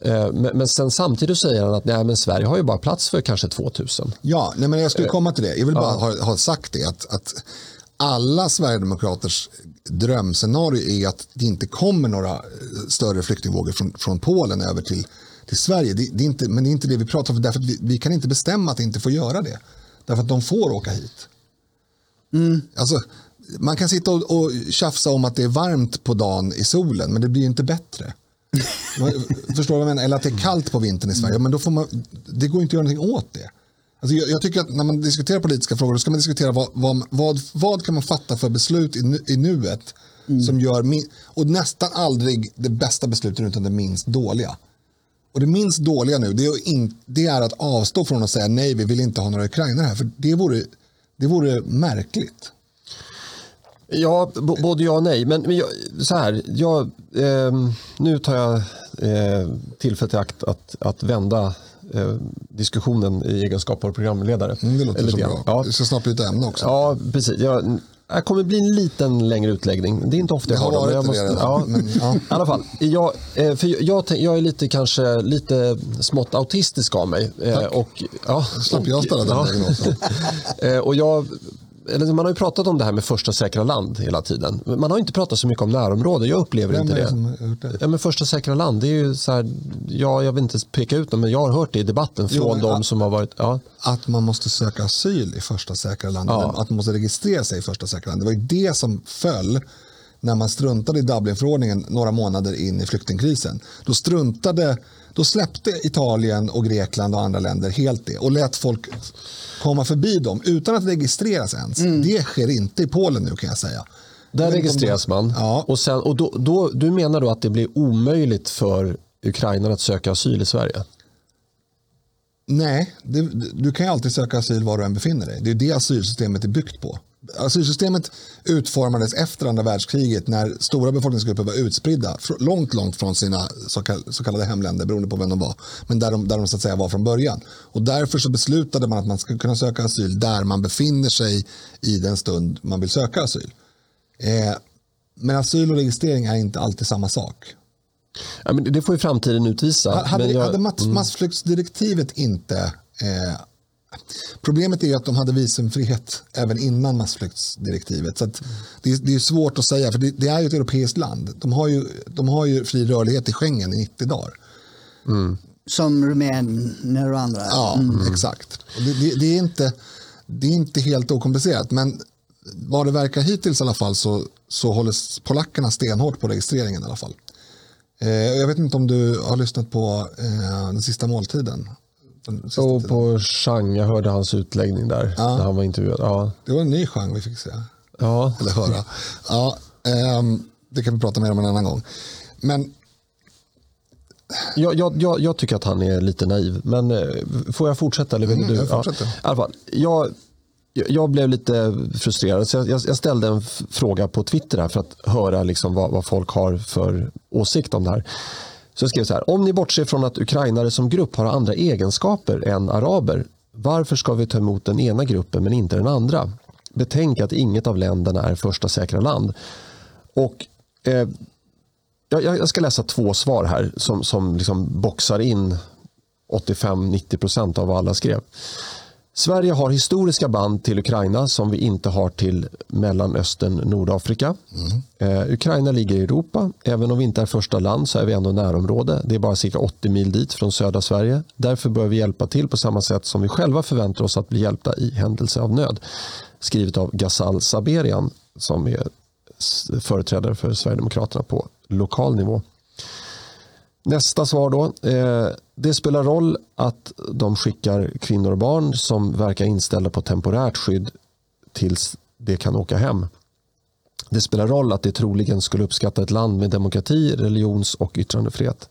Eh, men, sen samtidigt säger han att nej, men Sverige har ju bara plats för kanske 2000. Ja, nej, men jag skulle komma till det. Jag vill bara ha, ha sagt det. Att, att alla Sverigedemokraters drömscenario är att det inte kommer några eh, större flyktingvågor från, från Polen över till, till Sverige. Det, det, är inte, men det är inte det vi pratar om. Därför vi, vi, kan inte bestämma att det inte får göra det. Därför att de får åka hit. Mm. Alltså, man kan sitta och, och tjafsa om att det är varmt på dagen i solen, men det blir inte bättre. Förstår du vad jag menar? Eller att det är kallt på vintern i Sverige. Men då får man, det går inte att göra någonting åt det. Alltså jag, jag, tycker att när man diskuterar politiska frågor då ska man diskutera vad, vad, vad, vad kan man fatta för beslut i, nu, i nuet mm. som gör, och nästan aldrig det bästa beslutet utan det minst dåliga. Och det minst dåliga nu det är, in, det är att avstå från att säga nej, vi vill inte ha några ukrainare här. För det vore, det vore märkligt. Ja, både ja och nej. Men, men jag, så här, jag, eh, nu tar jag eh, tillfället i akt att, att vända eh, diskussionen i egenskap av programledare. Mm, det låter Eller så bra. Ja. Vi ska snabbt byta ämne också. Ja, precis. Jag, det kommer bli en liten längre utläggning. Det är inte ofta jag har dem. Jag måste, ja, men, ja. I alla fall, jag, eh, för jag, jag är lite, kanske lite smått autistisk av mig. Eh, Tack. Och, ja, Slapp jag ställa den diagnosen. Eh, och jag man har ju pratat om det här med första säkra land hela tiden. Man har inte pratat så mycket om närområde. Jag upplever Vem inte det. det. Ja, men första säkra land, det är ju så här, ja, jag vill inte peka ut dem, men jag har hört det i debatten från jo, de som har varit... Ja. Att man måste söka asyl i första säkra land, ja. att man måste registrera sig i första säkra land. Det var ju det som föll när man struntade i Dublinförordningen några månader in i flyktingkrisen. Då struntade, då släppte Italien och Grekland och andra länder helt det och lät folk komma förbi dem utan att registreras ens. Mm. Det sker inte i Polen nu kan jag säga. Där registreras man. Ja. Och, sen, och då, då, du menar då att det blir omöjligt för ukrainare att söka asyl i Sverige? Nej, det, du kan ju alltid söka asyl var du än befinner dig. Det är det asylsystemet är byggt på. Asylsystemet utformades efter andra världskriget när stora befolkningsgrupper var utspridda långt, långt från sina så kallade hemländer beroende på vem de var. Men där de, där de så att säga var från början. Och därför så beslutade man att man ska kunna söka asyl där man befinner sig i den stund man vill söka asyl. Eh, men asyl och registrering är inte alltid samma sak. Ja, men det får ju framtiden utvisa. Hade, jag, hade mm. massflyktsdirektivet inte eh, Problemet är att de hade visumfrihet även innan massflyktsdirektivet. Så det, är, det, är svårt att säga, för det, det, är ju ett europeiskt land. De har ju, de har ju fri rörlighet i Schengen i 90 dagar. Mm. Som rumäner och andra. Ja, mm. exakt. Det, det, är inte, det är inte helt okomplicerat, men vad det verkar hittills i alla fall så, så håller polackerna stenhårt på registreringen i alla fall. Eh, jag vet inte om du har lyssnat på eh, den sista måltiden. Och på Chang, jag hörde hans utläggning där. Ja. När han var intervjuad. Ja. Det var en ny Chang vi fick se. Ja. Eller höra. Ja, um, det kan vi prata mer om en annan gång. Men jag, jag, jag, jag, tycker att han är lite naiv. Men eh, får jag fortsätta? Eller vill mm, du? Jag, fortsätter. Ja, I alla fall, jag, jag blev lite frustrerad. Så jag, jag, ställde en fråga på Twitter här för att höra liksom vad, vad folk har för åsikt om det här. Så jag skrev så här, om ni bortser från att ukrainare som grupp har andra egenskaper än araber, varför ska vi ta emot den ena gruppen men inte den andra? Betänk att inget av länderna är första säkra land. Och, eh, jag, jag, ska läsa två svar här som, som liksom boxar in 85-90% av vad alla skrev. Sverige har historiska band till Ukraina som vi inte har till Mellanöstern, Nordafrika. Mm. Eh, Ukraina ligger i Europa. Även om vi inte är första land så är vi ändå närområde. Det är bara cirka 80 mil dit från södra Sverige. Därför bör vi hjälpa till på samma sätt som vi själva förväntar oss att bli hjälpta i händelse av nöd. Skrivet av Ghazal Saberian som är företrädare för Sverigedemokraterna på lokal nivå. Nästa svar då. Eh, det spelar roll att de skickar kvinnor och barn som verkar inställda på temporärt skydd tills de kan åka hem. Det spelar roll att det troligen skulle uppskatta ett land med demokrati, religions och yttrandefrihet.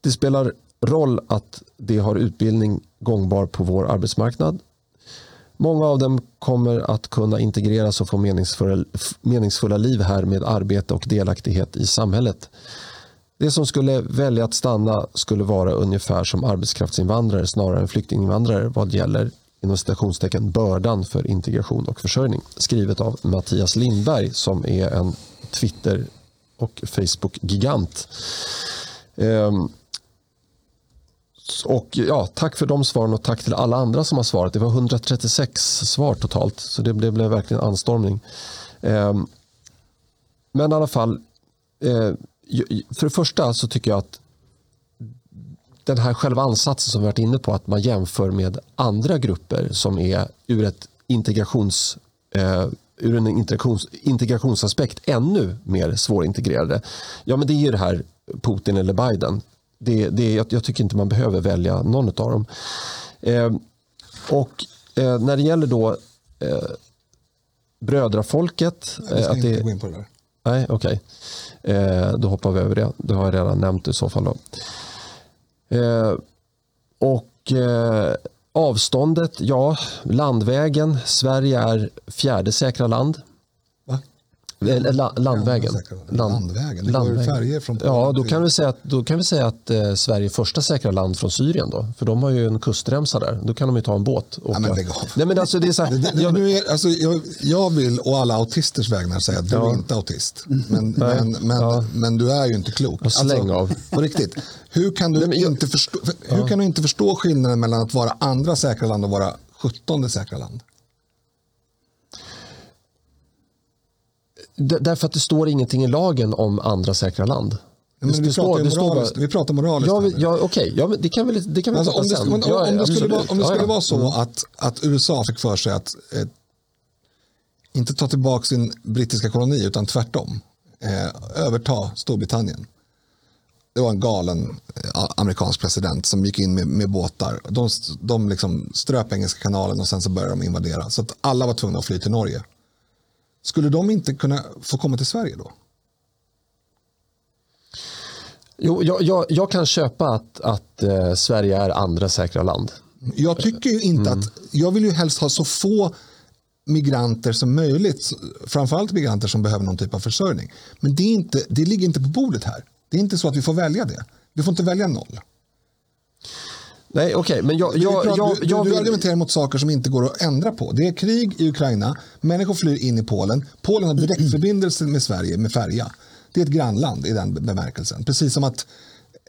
Det spelar roll att de har utbildning gångbar på vår arbetsmarknad. Många av dem kommer att kunna integreras och få meningsfulla, meningsfulla liv här med arbete och delaktighet i samhället. Det som skulle välja att stanna skulle vara ungefär som arbetskraftsinvandrare snarare än flyktinginvandrare vad gäller inom citationstecken bördan för integration och försörjning. Skrivet av Mattias Lindberg som är en Twitter och Facebook-gigant. Ehm, och ja, tack för de svaren och tack till alla andra som har svarat. Det var 136 svar totalt så det blev, blev verkligen anstormning. Ehm, men i alla fall eh, för det första så tycker jag att den här själva ansatsen som vi varit inne på att man jämför med andra grupper som är ur ett integrations eh, ur en integrations, integrationsaspekt ännu mer svårintegrerade. Ja, men det är ju det här Putin eller Biden. Det, det, jag, jag tycker inte man behöver välja någon av dem. Eh, och eh, när det gäller då eh, brödrafolket. Jag ska att inte gå in på det där. Nej, okej. Okay. Eh, då hoppar vi över det. Det har jag redan nämnt i så fall. Då. Eh, och eh, avståndet, ja, landvägen. Sverige är fjärde säkra land. La, landvägen. Land, landvägen? Det landvägen. färger från Ja, då kan, vi säga att, då kan vi säga att eh, Sverige är första säkra land från Syrien. Då, för de har ju en kustremsa där. Då kan de ju ta en båt. Och ja, men lägg Nej, men alltså, det är så här, jag, är, alltså, jag, jag, vill, och alla autisters vägnar, säga att du ja. är inte autist. Men, men, men, ja. men, du är ju inte klok. Och släng alltså, av. På riktigt. Hur kan, du Nej, jag, inte förstå, hur kan du inte förstå skillnaden mellan att vara andra säkra land och vara sjuttonde säkra land? Därför att det står ingenting i lagen om andra säkra land. Men vi, pratar står, moraliskt, bara, vi pratar moraliskt. Ja, ja, Okej, ja, det kan vi, det kan vi alltså, om det. Men, ja, om, det skulle, vara, om det skulle vara så mm. att, att USA fick för sig att eh, inte ta tillbaka sin brittiska koloni utan tvärtom eh, överta Storbritannien. Det var en galen eh, amerikansk president som gick in med, med båtar. De, de liksom ströp Engelska kanalen och sen så började de invadera. Så att alla var tvungna att fly till Norge. Skulle de inte kunna få komma till Sverige då? Jo, jag, jag, jag kan köpa att, att eh, Sverige är andra säkra land. Jag tycker ju inte mm. att, jag vill ju helst ha så få migranter som möjligt. Framförallt migranter som behöver någon typ av försörjning. Men det, är inte, det ligger inte på bordet här. Det är inte så att vi får välja det. Vi får inte välja noll. Nej, okej, okay, men jag, jag, jag, jag, jag du, du argumenterar mot saker som inte går att ändra på. Det är krig i Ukraina, människor flyr in i Polen. Polen har direktförbindelse med Sverige med färja. Det är ett grannland i den bemärkelsen. Precis som att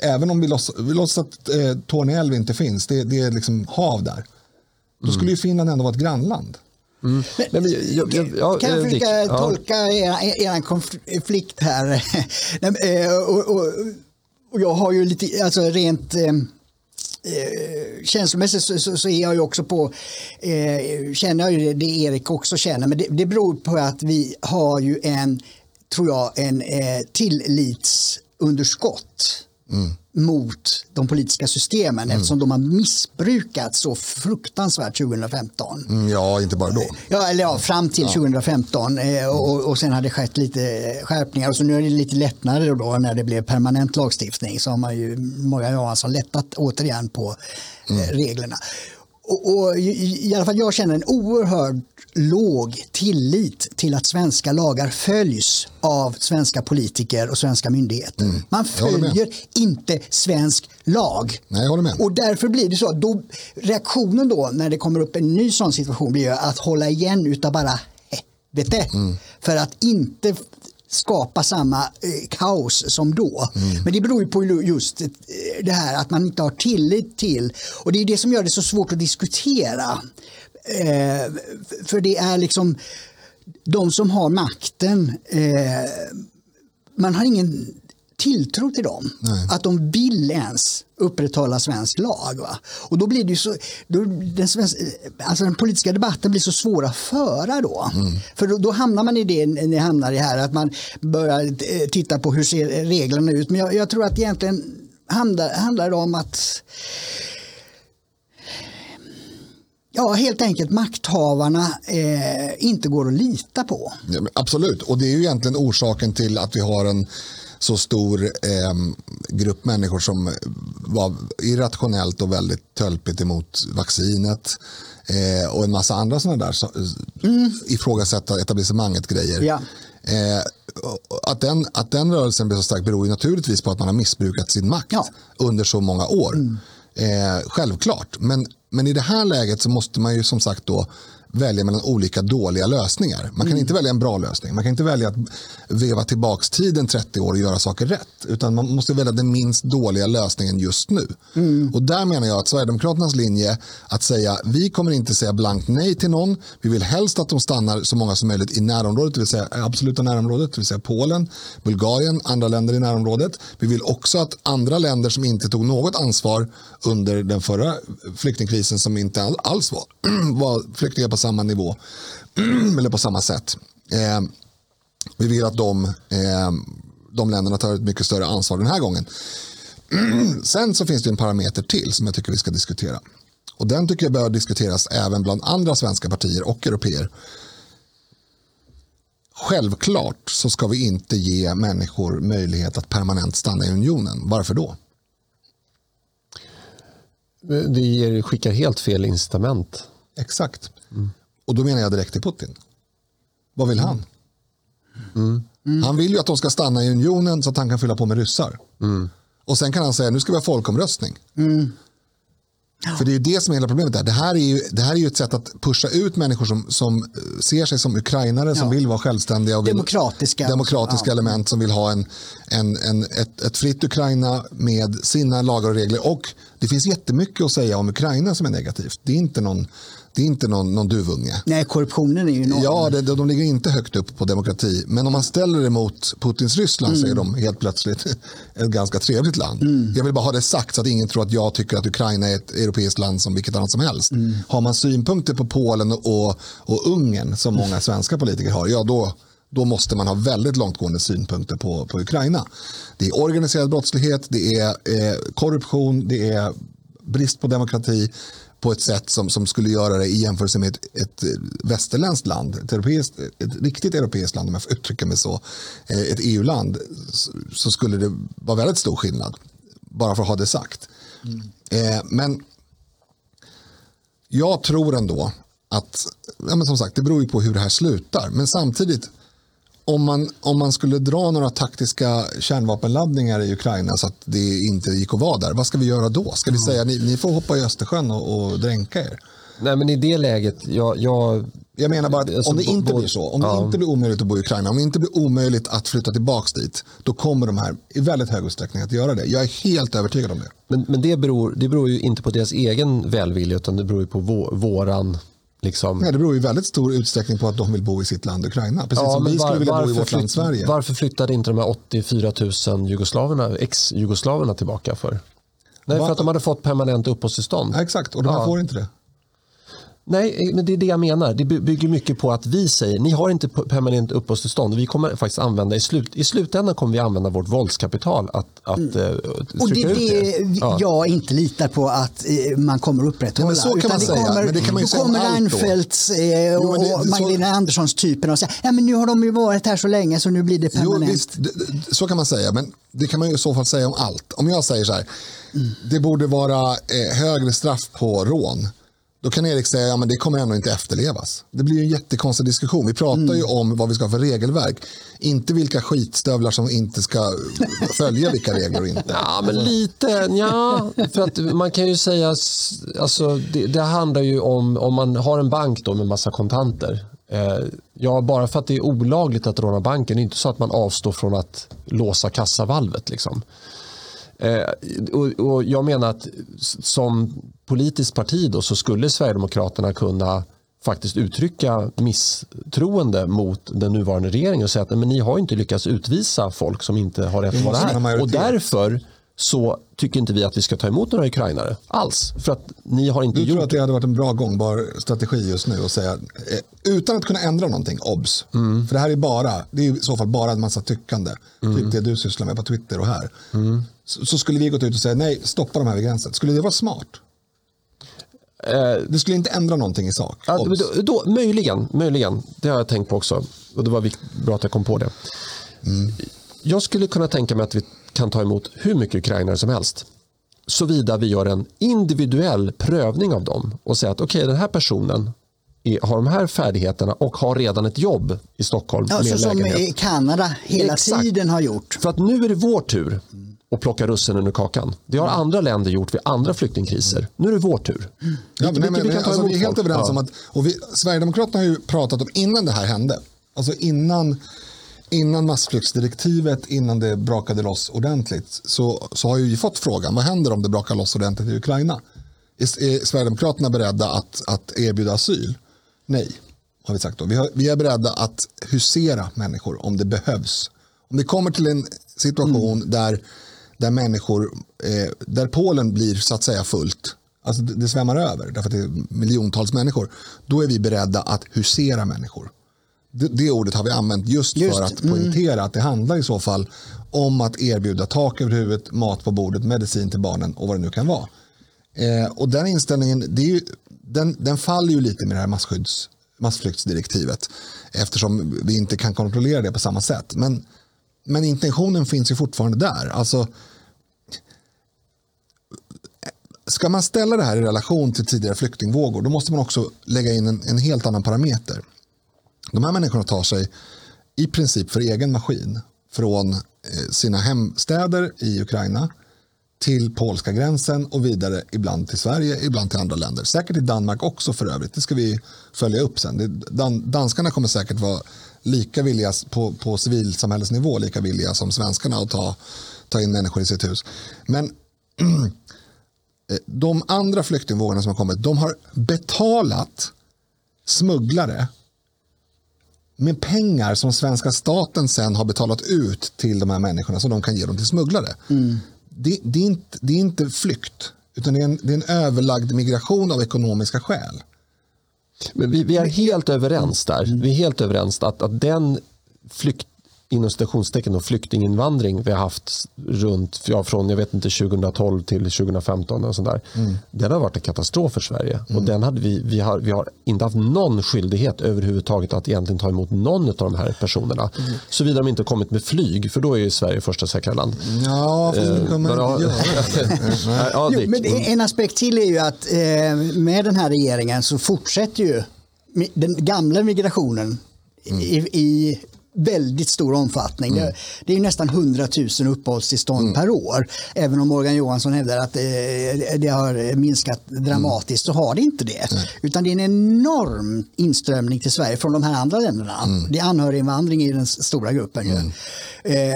även om vi låtsas, vi låtsas att eh, Torne inte finns, det, det är liksom hav där. Då skulle ju Finland ändå vara ett grannland. Mm. Men, men, jag, jag, jag, kan jag försöka ja. tolka er, er konflikt här? Eh, och, och, och, jag har ju lite, alltså rent eh, känslomässigt så, så, så, är jag ju också på, eh, känner jag ju det, det Erik också känner, men det, det beror på att vi har ju en, tror jag, en eh, tillitsunderskott. Mm mot de politiska systemen mm. eftersom de har missbrukats så fruktansvärt 2015. Mm, ja, inte bara då. Ja, eller ja, fram till ja. 2015 eh, och, och sen har det skett lite skärpningar och så nu är det lite lättnader då när det blev permanent lagstiftning så har man ju Morgan Johansson lättat återigen på eh, mm. reglerna. Och, och, i, alla fall jag känner en oerhört låg tillit till att svenska lagar följs av svenska politiker och svenska myndigheter. Mm. Man följer inte svensk lag. Nej, jag håller med. Och därför blir det så då, reaktionen då när det kommer upp en ny sån situation blir att hålla igen utav bara helvete. Mm. För att inte skapa samma eh, kaos som då. Mm. Men det beror ju på just eh, det här att man inte har tillit till och det är det som gör det så svårt att diskutera. Eh, för det är liksom de som har makten, eh, man har ingen tilltro till dem. Nej. Att de vill ens upprätthålla svensk lag. Va? Och då blir det så, då, den, svenska, alltså den politiska debatten blir så svår att föra då. Mm. För då, då, hamnar man i det ni hamnar i här, att man börjar eh, titta på hur ser reglerna ut. Men jag, jag tror att egentligen handlar, handlar det om att Ja, helt enkelt makthavarna eh, inte går att lita på. Ja, absolut, och det är ju egentligen orsaken till att vi har en så stor eh, grupp människor som var irrationellt och väldigt tölpigt emot vaccinet eh, och en massa andra sådana där så, mm. ifrågasätta etablissemanget grejer. Ja. Eh, att, den, att den rörelsen blir så stark beror ju naturligtvis på att man har missbrukat sin makt ja. under så många år. Mm. Eh, självklart, men, men i det här läget så måste man ju som sagt då välja mellan olika dåliga lösningar. Man kan mm. inte välja en bra lösning. Man kan inte välja att veva tillbaka tiden 30 år och göra saker rätt. Utan man måste välja den minst dåliga lösningen just nu. Mm. Och där menar jag att Sverigedemokraternas linje att säga vi kommer inte säga blankt nej till någon. Vi vill helst att de stannar så många som möjligt i närområdet, det vill säga absoluta närområdet, det vill säga Polen, Bulgarien, andra länder i närområdet. Vi vill också att andra länder som inte tog något ansvar under den förra flyktingkrisen som inte alls var, var flyktingar på samma nivå eller på samma sätt. Eh, vi vill att de, eh, de länderna tar ett mycket större ansvar den här gången. Sen så finns det en parameter till som jag tycker vi ska diskutera. Och den tycker jag bör diskuteras även bland andra svenska partier och europeer. Självklart så ska vi inte ge människor möjlighet att permanent stanna i unionen. Varför då? Det skickar helt fel incitament. Exakt. Mm. Och då menar jag direkt till Putin. Vad vill han? Mm. Mm. Han vill ju att de ska stanna i unionen så att han kan fylla på med ryssar. Mm. Och sen kan han säga nu ska vi ha folkomröstning. Mm. För det är det som är hela problemet. Där. Det, här är ju, det här är ju ett sätt att pusha ut människor som, som ser sig som ukrainare, ja. som vill vara självständiga. Och vill, demokratiska. Demokratiska ja. element som vill ha en, en, en, ett, ett fritt Ukraina med sina lagar och regler. Och det finns jättemycket att säga om Ukraina som är negativt. Det är inte någon det är inte någon, någon duvunge. Nej, korruptionen är ju enorm. Ja, det, de ligger inte högt upp på demokrati. Men om man ställer det mot Putins Ryssland mm. så är de helt plötsligt ett ganska trevligt land. Mm. Jag vill bara ha det sagt så att ingen tror att jag tycker att Ukraina är ett europeiskt land som vilket annat som helst. Mm. Har man synpunkter på Polen och, och Ungern som många svenska politiker har, ja då, då måste man ha väldigt långtgående synpunkter på, på Ukraina. Det är organiserad brottslighet, det är eh, korruption, det är brist på demokrati på ett sätt som, som skulle göra det i jämförelse med ett, ett västerländskt land, ett, europeiskt, ett riktigt europeiskt land om jag får uttrycka mig så, eh, ett EU-land, så skulle det vara väldigt stor skillnad. Bara för att ha det sagt. Mm. Eh, men jag tror ändå att, ja men som sagt, det beror ju på hur det här slutar. Men samtidigt, om man, om man skulle dra några taktiska kärnvapenladdningar i Ukraina så att det inte gick att vara där, vad ska vi göra då? Ska vi säga ni, ni får hoppa i Östersjön och, och dränka er? Nej, men i det läget, jag... Jag, jag menar bara att alltså, om det inte blir så, om ja. det inte blir omöjligt att bo i Ukraina, om det inte blir omöjligt att flytta tillbaka dit, då kommer de här i väldigt hög utsträckning att göra det. Jag är helt övertygad om det. Men, men det, beror, det beror ju inte på deras egen välvilja, utan det beror ju på vår, våran Liksom... Nej, det beror i väldigt stor utsträckning på att de vill bo i sitt land Ukraina. Precis ja, som vi var, skulle vilja bo i vårt land Sverige. Varför flyttade inte de här 84 000 jugoslaverna, ex-jugoslaverna tillbaka för? Nej, för att de hade fått permanent uppehållstillstånd. Ja, exakt, och de här ja. får inte det. Nej, men det är det jag menar. Det bygger mycket på att vi säger ni har inte permanent uppehållstillstånd. Vi kommer faktiskt använda i, slut, i slutändan kommer vi använda vårt våldskapital att, att mm. uh, Och det är det ja. jag inte litar på att uh, man kommer upprätthålla. Men så kan man säga. Kommer, men det kan man ju då kommer Reinfeldts jo, och det, Magdalena Anderssons typen och säga ja, men nu har de ju varit här så länge så nu blir det permanent. Jo, visst, det, så kan man säga, men det kan man ju i så fall säga om allt. Om jag säger så här, mm. det borde vara högre straff på rån då kan Erik säga att ja, det kommer ändå inte efterlevas. Det blir en jättekonstig diskussion. Vi pratar mm. ju om vad vi ska ha för regelverk. Inte vilka skitstövlar som inte ska följa vilka regler och inte. Ja, men lite. Ja, för att man kan ju säga, alltså, det, det handlar ju om, om man har en bank då med massa kontanter Eh, ja, bara för att det är olagligt att råna banken, det är inte så att man avstår från att låsa kassavalvet. Liksom. Eh, och, och jag menar att som politiskt parti då, så skulle Sverigedemokraterna kunna faktiskt uttrycka misstroende mot den nuvarande regeringen och säga att men ni har inte lyckats utvisa folk som inte har rätt att vara här. Och därför så tycker inte vi att vi ska ta emot några ukrainare alls. För att ni har inte du gjort... tror att det hade varit en bra gångbar strategi just nu att säga eh, utan att kunna ändra någonting, obs. Mm. För det här är bara, det är i så fall bara en massa tyckande. Mm. Typ det du sysslar med på Twitter och här. Mm. Så, så, skulle vi gått ut och säga nej, stoppa de här vid gränsen. Skulle det vara smart? Eh, det skulle inte ändra någonting i sak. Ja, då, då, möjligen, möjligen. Det har jag tänkt på också. Och det var bra att jag kom på det. Mm. Jag skulle kunna tänka mig att vi kan ta emot hur mycket ukrainare som helst. Såvida vi gör en individuell prövning av dem och säger att okej, okay, den här personen har de här färdigheterna och har redan ett jobb i Stockholm. Ja, med som i Kanada hela Exakt. tiden har gjort. För att nu är det vår tur att plocka russinen ur kakan. Det har andra länder gjort vid andra flyktingkriser. Nu är det vår tur. Ja, men, vi, men, vi, kan ta alltså, vi är helt överens ja. om att, och vi, Sverigedemokraterna har ju pratat om innan det här hände, alltså innan innan massflyktsdirektivet, innan det brakade loss ordentligt, så, så har vi fått frågan, vad händer om det brakar loss ordentligt i Ukraina? Är, är Sverigedemokraterna beredda att, att erbjuda asyl? Nej, har vi sagt då. Vi, har, vi är beredda att husera människor om det behövs. Om det kommer till en situation mm. där, där människor, eh, där Polen blir så att säga fullt, alltså det, det svämmar över därför att det är miljontals människor, då är vi beredda att husera människor det, det, ordet har vi använt just, just för att mm. poängtera mm. att det handlar i så fall om att erbjuda tak över huvudet, mat på bordet, medicin till barnen och vad det nu kan vara. Eh, och den inställningen, det ju, den, den, faller ju lite med det här masskydds, massflyktsdirektivet eftersom vi inte kan kontrollera det på samma sätt. Men, men intentionen finns ju fortfarande där. Alltså, ska man ställa det här i relation till tidigare flyktingvågor då måste man också lägga in en, en helt annan parameter. De här människorna tar sig i princip för egen maskin från eh, sina hemstäder i Ukraina till polska gränsen och vidare ibland till Sverige, ibland till andra länder. Säkert till Danmark också för övrigt. Det ska vi följa upp sen. danskarna kommer säkert vara lika villiga på, på civilsamhällesnivå, lika villiga som svenskarna att ta, ta in människor i sitt hus. Men eh, de andra flyktingvågorna som har kommit, de har betalat smugglare med pengar som svenska staten sen har betalat ut till de här människorna som de kan ge dem till smugglare. Mm. Det, det, är inte, det är inte flykt, utan det är, en, det är en överlagd migration av ekonomiska skäl. Men vi, vi är helt överens där. Vi är helt överens att, att den flykt, inom citationstecken och flyktinginvandring vi har haft runt ja, från jag vet inte 2012 till 2015 och sådär. Mm. Den har varit en katastrof för Sverige mm. och den hade vi, vi, har, vi har inte haft någon skyldighet överhuvudtaget att egentligen ta emot någon av de här personerna. Mm. Såvida de inte kommit med flyg för då är Sverige första säkra land. Ja, för det kommer eh, inte göra. ja, jo, men en aspekt till är ju att eh, med den här regeringen så fortsätter ju den gamla migrationen Mm. i, i väldigt stor omfattning. Mm. Det, det, är nästan 100 000 uppehållstillstånd mm. per år. Även om Morgan Johansson hävdar att det, det har minskat dramatiskt mm. så har det inte det. Utan det är en enorm inströmning till Sverige från de här andra länderna. Mm. Det är anhöriginvandring i den stora gruppen. Mm. Eh,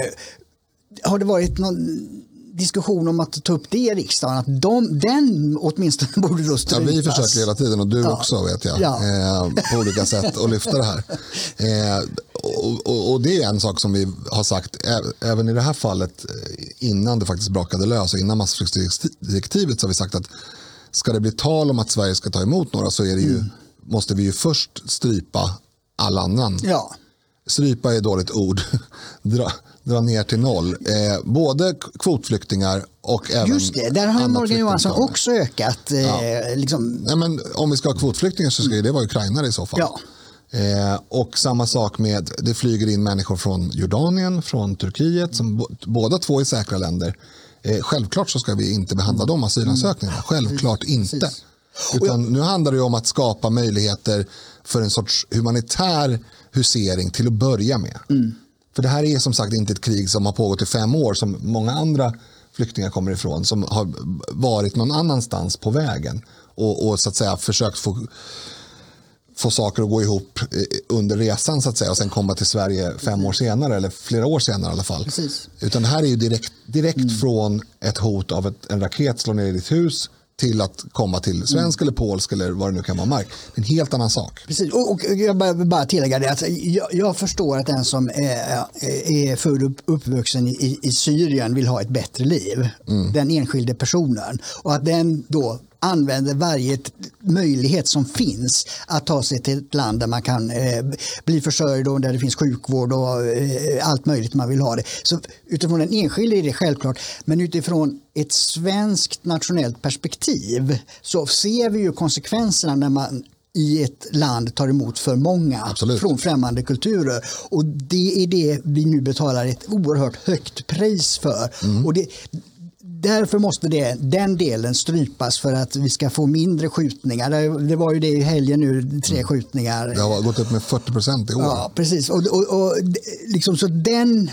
har det varit någon diskussion om att ta upp det i riksdagen. Att de, den åtminstone borde då strypas. Ja, vi försöker hela tiden och du ja. också vet jag. Ja. Eh, på olika sätt att lyfta det här. Eh, och, och, och, det är en sak som vi har sagt även i det här fallet eh, innan det faktiskt brakade lös och innan massflyktsdirektivet så har vi sagt att ska det bli tal om att Sverige ska ta emot några så är det ju, mm. måste vi ju först strypa all annan. Ja. Strypa är ett dåligt ord. Dra, dra ner till noll. Eh, både kvotflyktingar och även Just det, där har Morgan Johansson också ökat. Eh, ja. liksom. Nej, men om vi ska ha kvotflyktingar så ska det vara ukrainare i så fall. Ja. Eh, och samma sak med, det flyger in människor från Jordanien, från Turkiet, som båda två är säkra länder. Eh, självklart så ska vi inte behandla de asylansökningarna, mm. självklart inte. Utan nu handlar det om att skapa möjligheter för en sorts humanitär husering till att börja med. Mm. För det här är som sagt inte ett krig som har pågått i fem år som många andra flyktingar kommer ifrån som har varit någon annanstans på vägen och, och så att säga försökt få få saker att gå ihop under resan så att säga och sen komma till Sverige fem år senare eller flera år senare i alla fall. Precis. Utan det här är ju direkt, direkt mm. från ett hot av ett, en raket slår ner i ditt hus till att komma till svensk mm. eller polsk eller vad det nu kan vara mark. Det är en helt annan sak. Precis, och, och jag vill bara tillägga det. Alltså, jag, jag, förstår att den som är, är född och uppvuxen i, i Syrien vill ha ett bättre liv. Mm. Den enskilde personen. Och att den då använder varje möjlighet som finns att ta sig till ett land där man kan eh, bli försörjd och där det finns sjukvård och eh, allt möjligt man vill ha det. Så utifrån den enskilde är det självklart, men utifrån ett svenskt nationellt perspektiv så ser vi ju konsekvenserna när man i ett land tar emot för många Absolut. från främmande kulturer. Och det är det vi nu betalar ett oerhört högt pris för. Mm. Och det, därför måste det, den delen strypas för att vi ska få mindre skjutningar. Det var ju det i helgen nu, tre mm. skjutningar. Det har gått upp med 40 procent i år. Ja, precis. Och, och, och liksom så den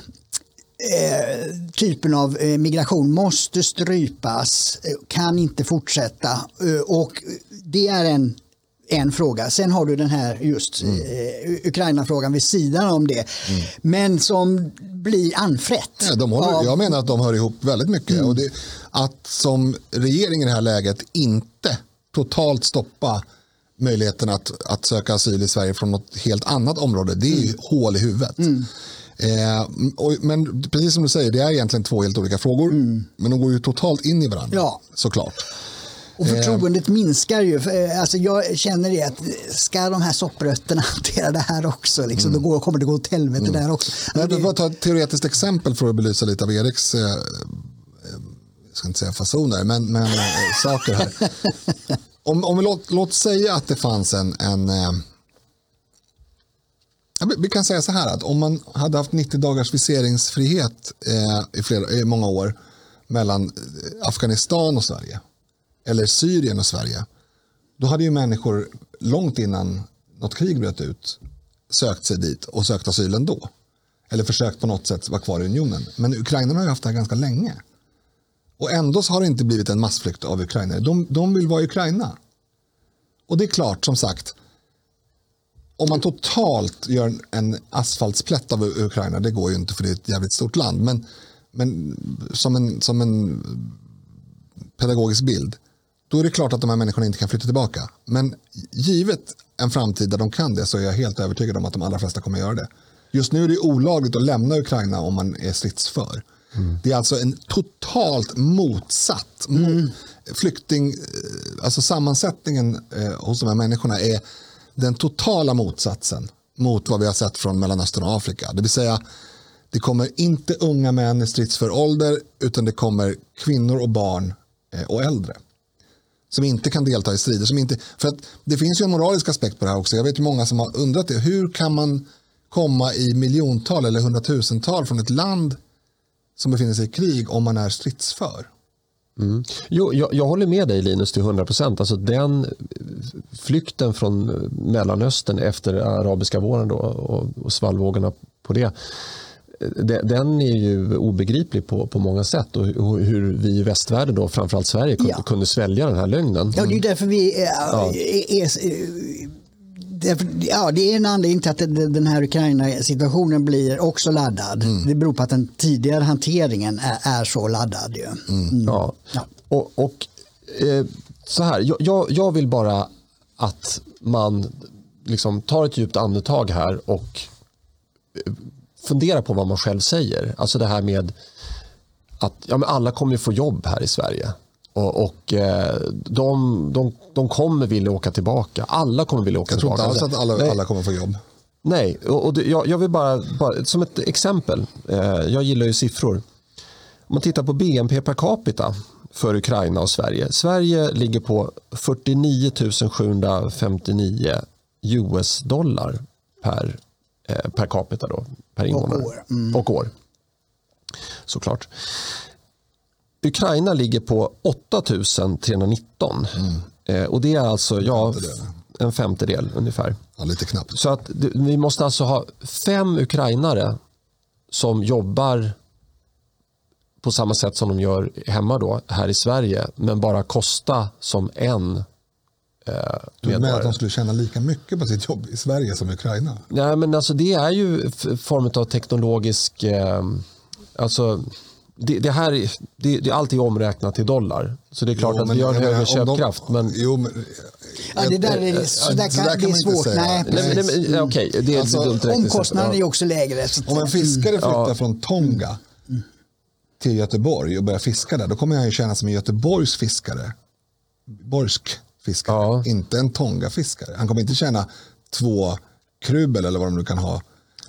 eh, typen av eh, migration måste strypas, eh, kan inte fortsätta. Eh, och det är en en fråga. Sen har du den här just mm. eh, Ukraina-frågan vid sidan om det. Mm. Men som blir anfrätt. Ja, de håller, av... Jag menar att de hör ihop väldigt mycket. Mm. Och det, att som regering i det här läget inte totalt stoppa möjligheten att, att söka asyl i Sverige från något helt annat område, det är ju mm. hål i huvudet. Mm. Eh, och, men precis som du säger, det är egentligen två helt olika frågor. Mm. Men de går ju totalt in i varandra, ja. såklart. Och förtroendet eh. minskar ju. Eh, alltså jag känner det att ska de här sopprötterna hantera det här också, liksom, mm. då går, kommer det gå åt helvete mm. där också. Jag vill bara ta ett teoretiskt exempel för att belysa lite av Eriks eh, jag ska inte säga fasoner, men, men äh, saker här. Om, om vi låt, låt säga att det fanns en, en äh, vi kan säga så här att om man hade haft 90 dagars viseringsfrihet äh, i, flera, i många år mellan Afghanistan och Sverige eller Syrien och Sverige, då hade ju människor långt innan något krig bröt ut sökt sig dit och sökt asyl ändå. Eller försökt på något sätt vara kvar i unionen. Men ukrainarna har ju haft det här ganska länge. Och ändå så har det inte blivit en massflykt av ukrainare. De, de vill vara i Ukraina. Och det är klart, som sagt, om man totalt gör en asfaltsplätt av Ukraina, det går ju inte för det är ett jävligt stort land, men, men som, en, som en pedagogisk bild, då är det klart att de här människorna inte kan flytta tillbaka. Men givet en framtid där de kan det så är jag helt övertygad om att de allra flesta kommer göra det. Just nu är det olagligt att lämna Ukraina om man är stridsför. Mm. Det är alltså en totalt motsatt mm. flykting, eh, alltså sammansättningen eh, hos de här människorna är den totala motsatsen mot vad vi har sett från Mellanöstern och Afrika. Det vill säga, det kommer inte unga män i stridsför ålder utan det kommer kvinnor och barn eh, och äldre som inte kan delta i strider. Som inte, för att det finns ju en moralisk aspekt på det här också. Jag vet ju många som har undrat det. Hur kan man komma i miljontal eller hundratusental från ett land som befinner sig i krig om man är stridsför? Mm. Jo, jag, jag, håller med dig Linus till 100 procent. Alltså den flykten från Mellanöstern efter arabiska våren då, och, och svallvågorna på det den är ju obegriplig på, på många sätt och hur vi i västvärlden, då, framförallt Sverige, kunde, ja. kunde svälja den här lögnen. Ja, det är därför vi är, ja. är, är ja, det är en anledning till att den här Ukraina-situationen blir också laddad. Mm. Det beror på att den tidigare hanteringen är, är så laddad. Ju. Mm. Mm. Ja. ja. Och, och eh, så här, jag, jag vill bara att man liksom tar ett djupt andetag här och eh, fundera på vad man själv säger. Alltså det här med att ja, men alla kommer få jobb här i Sverige. Och, och eh, de, de, de kommer vilja åka tillbaka. Alla kommer vilja åka tillbaka. Jag tror inte alls att alla, alla kommer få jobb. Nej, och, och det, jag, jag, vill bara, bara, som ett exempel. Eh, jag gillar ju siffror. Om man tittar på BNP per capita för Ukraina och Sverige. Sverige ligger på 49 759 US-dollar per Eh, per capita då, per invånare. Och år. Mm. Och år. Såklart. Ukraina ligger på 8319. Mm. Eh, och det är alltså ja, en femtedel ungefär. Ja, lite knappt. Så att vi måste alltså ha fem ukrainare som jobbar på samma sätt som de gör hemma då, här i Sverige men bara kosta som en du menar att de skulle tjäna lika mycket på sitt jobb i Sverige som i Ukraina? Nej, men alltså det är ju form av teknologisk... Eh, alltså, det, det, här det, det, är omräknat till dollar. Så det är klart jo, att vi har en högre köpkraft. De, men, jo, men, ja, det där är, det, så där kan, det är svårt. Nej, nej, nej, nej, okay, det är alltså, omkostnaden är också lägre. Om en fiskare flyttar ja. från Tonga till Göteborg och börjar fiska där, då kommer han ju känna som en Göteborgs fiskare. Borsk fiskare, ja. inte en Tonga-fiskare. Han kommer inte tjäna två krubel eller vad de nu kan ha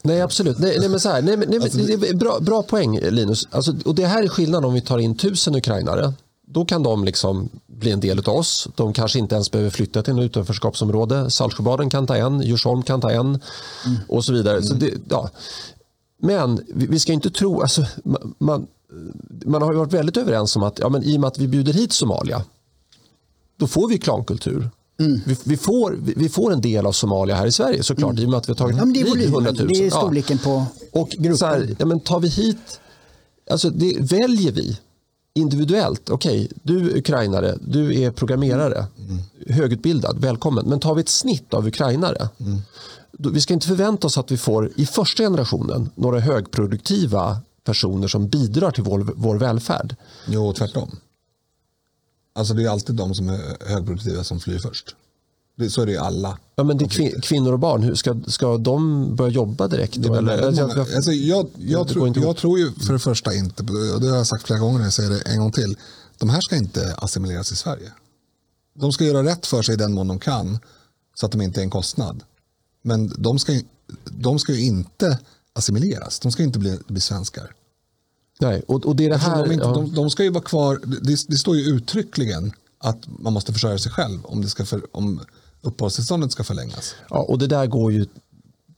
Nej, absolut. Nej, nej, men så här, nej, nej, alltså, det... bra, bra poäng, Linus. Alltså, och det här är skillnaden om vi tar in tusen ukrainare. Då kan de liksom bli en del av oss. De kanske inte ens behöver flytta till en utanförskapsområde. Saltsjöbaden kan ta en, Djursholm kan ta en mm. och så vidare. Mm. Så det, ja. Men vi ska inte tro... Alltså, man, man har varit väldigt överens om att ja, men i och med att vi bjuder hit Somalia då får vi klankultur. Mm. Vi, vi, får, vi, vi, får en del av Somalia här i Sverige såklart mm. i och med att vi har tagit ja, det är hit 100 000. Det är storleken ja. på och gruppen. Så här, ja, men tar vi hit, alltså det, väljer vi individuellt, okej, okay, du är ukrainare, du är programmerare, mm. högutbildad, välkommen. Men tar vi ett snitt av ukrainare, mm. då, vi ska inte förvänta oss att vi får i första generationen några högproduktiva personer som bidrar till vår, vår välfärd. Jo, tvärtom. Alltså det är alltid de som är högproduktiva som flyr först. Det, så är det i alla. Ja, men det är kvinnor och barn, hur ska, ska de börja jobba direkt? Då, eller? Alltså, många, alltså, jag, jag, tror, jag tror ju för det första inte, och det har jag sagt flera gånger, jag säger det en gång till. De här ska inte assimileras i Sverige. De ska göra rätt för sig den mån de kan, så att de inte är en kostnad. Men de ska, de ska ju inte assimileras, de ska inte bli, bli svenskar. Nej, och, och det är det här... De, inte, ja. de, de, ska ju vara kvar, det, det, står ju uttryckligen att man måste försörja sig själv om, det ska för, om uppehållstillståndet ska förlängas. Ja, och det där går ju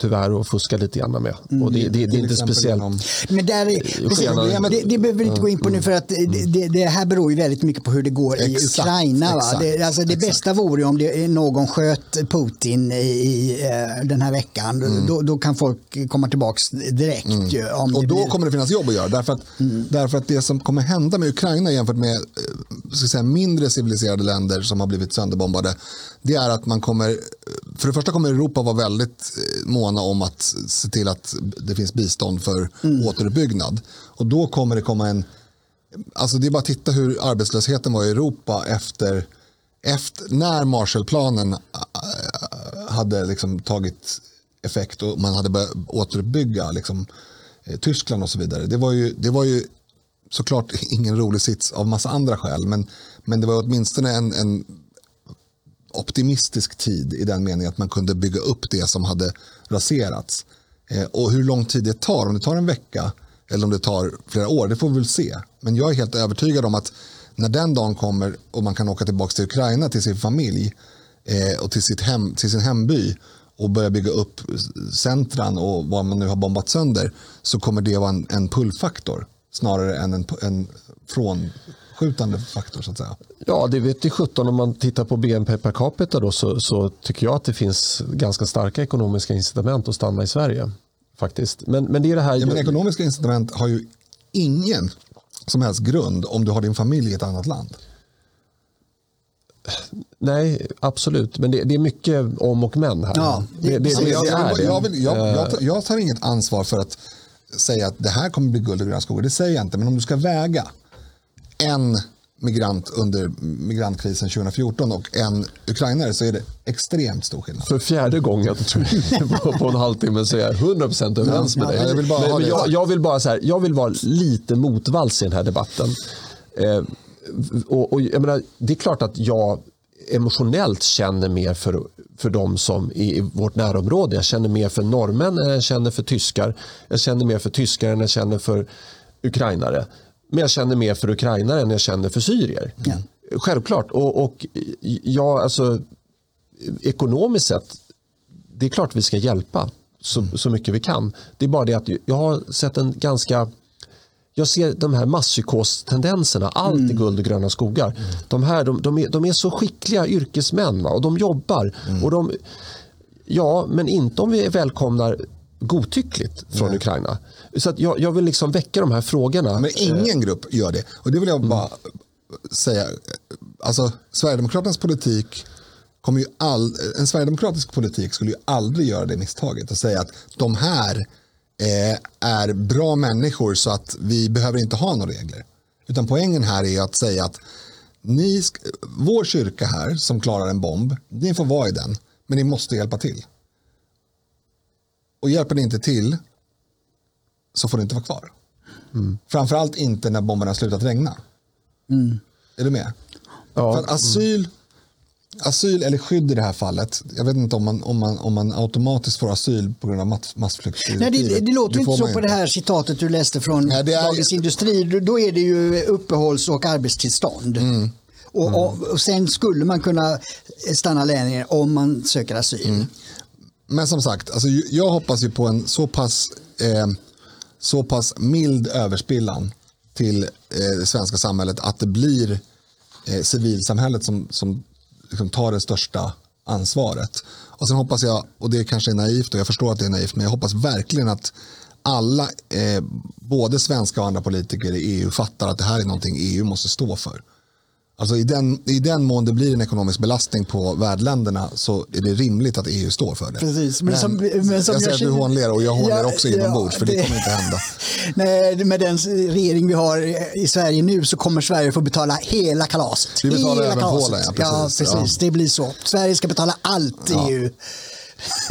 tyvärr att fuska lite grann med. Mm. Och det, det, det är inte speciellt. Men där är, precis, det, det behöver vi inte gå in på nu för att det, det, här beror ju väldigt mycket på hur det går i exakt, Ukraina. Va? Det, alltså det bästa vore om det, någon sköt Putin i, i uh, den här veckan. Mm. Då, då, kan folk komma tillbaka direkt. Mm. Om och då blir... kommer det finnas jobb att göra. Därför att, mm. därför att det som kommer hända med Ukraina jämfört med eh, ska säga, mindre civiliserade länder som har blivit sönderbombade. Det är att man kommer, för det första kommer Europa vara väldigt eh, måna om att se till att det finns bistånd för mm. återuppbyggnad. Och då kommer det komma en... Alltså det är bara att titta hur arbetslösheten var i Europa efter, efter när Marshallplanen äh, hade liksom tagit effekt och man hade börjat återuppbygga liksom, eh, Tyskland och så vidare. Det var ju, det var ju såklart ingen rolig sits av massa andra skäl men, men det var åtminstone en, en optimistisk tid i den meningen att man kunde bygga upp det som hade raserats. Eh, och hur lång tid det tar, om det tar en vecka eller om det tar flera år, det får vi väl se. Men jag är helt övertygad om att när den dagen kommer och man kan åka tillbaka till Ukraina till sin familj eh, och till, sitt hem, till sin hemby och börja bygga upp centran och vad man nu har bombat sönder så kommer det vara en, en pullfaktor snarare än en, en från skjutande faktor så att säga? Ja, det vet i 17 om man tittar på BNP per capita då, så, så, tycker jag att det finns ganska starka ekonomiska incitament att stanna i Sverige. faktiskt. Men, men det är det här... Ja, men ekonomiska incitament har ju ingen som helst grund om du har din familj i ett annat land. Nej, absolut. Men det, det, är mycket om och men här. Ja, det, det, det, jag, jag, jag, vill, jag, tar, jag tar inget ansvar för att säga att det här kommer bli guld och gröna skogar. Det säger jag inte. Men om du ska väga en migrant under migrantkrisen 2014 och en ukrainare så är det extremt stor skillnad. För fjärde gången på, en halvtimme så är jag 100% överens med dig. jag, vill bara Men, jag, jag, vill bara så här, jag vill vara lite motvalls i den här debatten. Eh, och, och, menar, det är klart att jag emotionellt känner mer för, för de som är i vårt närområde. Jag känner mer för norrmän än jag känner för tyskar. Jag känner mer för tyskar än jag känner för ukrainare. Men jag känner mer för ukrainare än jag känner för syrier. Ja. Självklart. Och, och ja, alltså, ekonomiskt sett, det är klart vi ska hjälpa så, mm. så mycket vi kan. Det är bara det att jag har sett en ganska jag ser de här masspsykostendenserna, allt mm. är guld och gröna skogar. Mm. De, här, de, de, är, de är så skickliga yrkesmän va? och de jobbar. Mm. Och de, ja, men inte om vi välkomnar godtyckligt från Nej. Ukraina. Så att jag, jag vill liksom väcka de här frågorna. Men ingen grupp gör det. Och det vill jag bara mm. säga. Alltså, Sverigedemokraternas politik kommer ju all, en sverigedemokratisk politik skulle ju aldrig göra det misstaget att säga att de här eh, är bra människor så att vi behöver inte ha några regler. Utan poängen här är att säga att ni, vår kyrka här som klarar en bomb, ni får vara i den, men ni måste hjälpa till. Och hjälper ni inte till så får ni inte vara kvar. Mm. Framförallt inte när bomberna har slutat regna. Mm. Är du med? Ja. För asyl, asyl eller skydd i det här fallet, jag vet inte om man, om man, om man automatiskt får asyl på grund av massflykt. Nej, det, det låter inte så på det här citatet du läste från Nej, är... Dagens Industri. Då är det ju uppehålls och arbetstillstånd. Mm. Och, mm. och, och, sen skulle man kunna stanna längre om man söker asyl. Mm. Men som sagt, alltså, jag hoppas ju på en så pass, eh, så pass mild överspillan till eh, det svenska samhället att det blir eh, civilsamhället som, som liksom tar det största ansvaret. Och sen hoppas jag, och det kanske är naivt och jag förstår att det är naivt, men jag hoppas verkligen att alla, eh, både svenska och andra politiker i EU fattar att det här är någonting EU måste stå för. Alltså i, den, I den mån det blir en ekonomisk belastning på värdländerna så är det rimligt att EU står för det. Precis, men, men, som, men som jag ser att du hånler och jag håller ja, också inombords ja, för det, det kommer inte hända. Nej, med den regering vi har i Sverige nu så kommer Sverige få betala hela kalaset. Vi betalar hela även kalaset. Polen, ja precis. Ja, precis. Ja. Det blir så. Sverige ska betala allt i EU.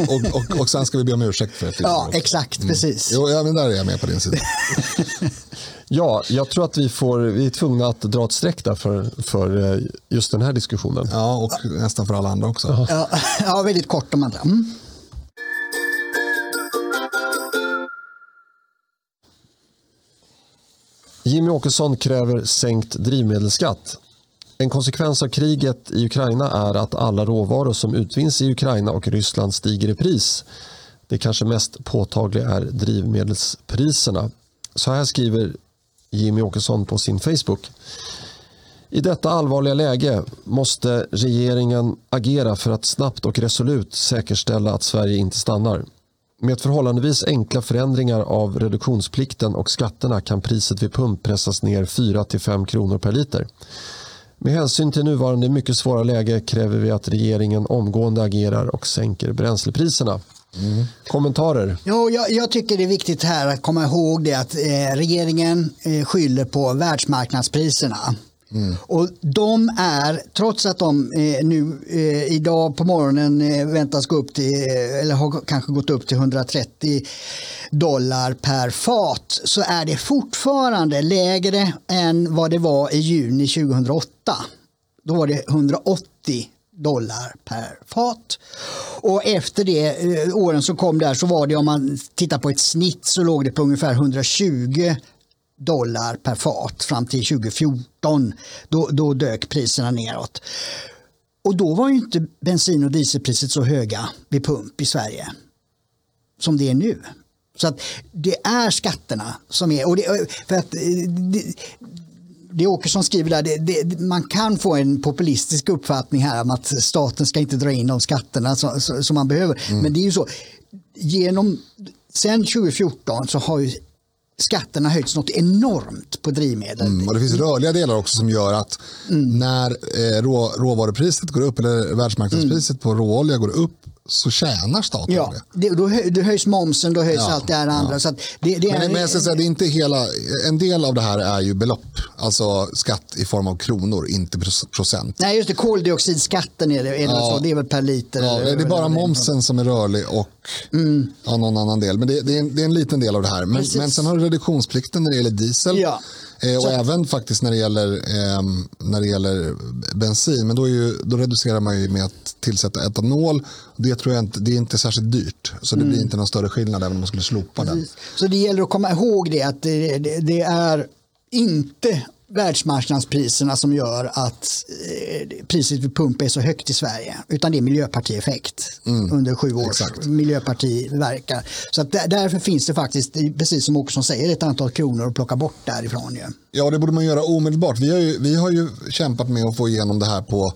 och, och, och sen ska vi be om ursäkt för det. Ja, exakt, mm. precis. Jo, ja, men där är jag med på din sida. Ja, jag tror att vi, får, vi är tvungna att dra ett streck där för, för eh, just den här diskussionen. Ja, och nästan för alla andra också. Ja, ja väldigt kort om andra. Mm. Jimmy Åkesson kräver sänkt drivmedelsskatt. En konsekvens av kriget i Ukraina är att alla råvaror som utvinns i Ukraina och Ryssland stiger i pris. Det kanske mest påtagliga är drivmedelspriserna. Så här skriver Jimmy Åkesson på sin Facebook. I detta allvarliga läge måste regeringen agera för att snabbt och resolut säkerställa att Sverige inte stannar. Med förhållandevis enkla förändringar av reduktionsplikten och skatterna kan priset vid pump pressas ner 4-5 kronor per liter. Med hänsyn till nuvarande mycket svåra läge kräver vi att regeringen omgående agerar och sänker bränslepriserna. Mm. Kommentarer? Jo, jag, jag, tycker det är viktigt här att komma ihåg det att eh, regeringen eh, skyller på världsmarknadspriserna. Mm. Och de är, trots att de eh, nu eh, idag på morgonen eh, väntas gå upp till, eh, eller har kanske gått upp till 130 dollar per fat, så är det fortfarande lägre än vad det var i juni 2008. Då var det 180 dollar per fat. Och efter det eh, åren som kom där så var det om man tittar på ett snitt så låg det på ungefär 120 dollar per fat fram till 2014. Då, då dök priserna neråt. Och då var ju inte bensin och dieselpriset så höga vid pump i Sverige som det är nu. Så att det är skatterna som är... Och det, för att, eh, det, det Åkesson skriver där, det, det, man kan få en populistisk uppfattning här om att staten ska inte dra in de skatterna som, som man behöver. Mm. Men det är ju så, genom, sen 2014 så har ju skatterna höjts något enormt på drivmedel. Mm, och det finns rörliga delar också som gör att mm. när eh, rå, råvarupriset går upp eller världsmarknadspriset mm. på råolja går upp så tjänar staten ja, det. Då, höj, då höjs momsen, då höjs ja, allt det här andra. Ja. Så det, det är, men jag ska säga, det är inte hela, en del av det här är ju belopp, alltså skatt i form av kronor, inte procent. Nej, just det, koldioxidskatten är det, är det, ja, så, det är väl per liter. Ja, det är bara momsen som är rörlig och mm. någon annan del. Men det, det, är en, det är en liten del av det här. Men, men sen har du reduktionsplikten när det gäller diesel. Ja. Eh, och även faktiskt när det gäller, eh, när det gäller bensin. Men då, ju, då, reducerar man ju med att tillsätta etanol. Det tror jag inte, det är inte särskilt dyrt. Så det mm. blir inte någon större skillnad även om man skulle slopa Precis. den. Så det gäller att komma ihåg det att det, det, det är inte världsmarknadspriserna som gör att eh, priset vid pump är så högt i Sverige. Utan det är miljöpartieffekt mm. under sju år. Miljöparti verkar. Så att därför finns det faktiskt, precis som Åkesson säger, ett antal kronor att plocka bort därifrån. Ju. Ja, det borde man göra omedelbart. Vi har ju, vi har ju kämpat med att få igenom det här på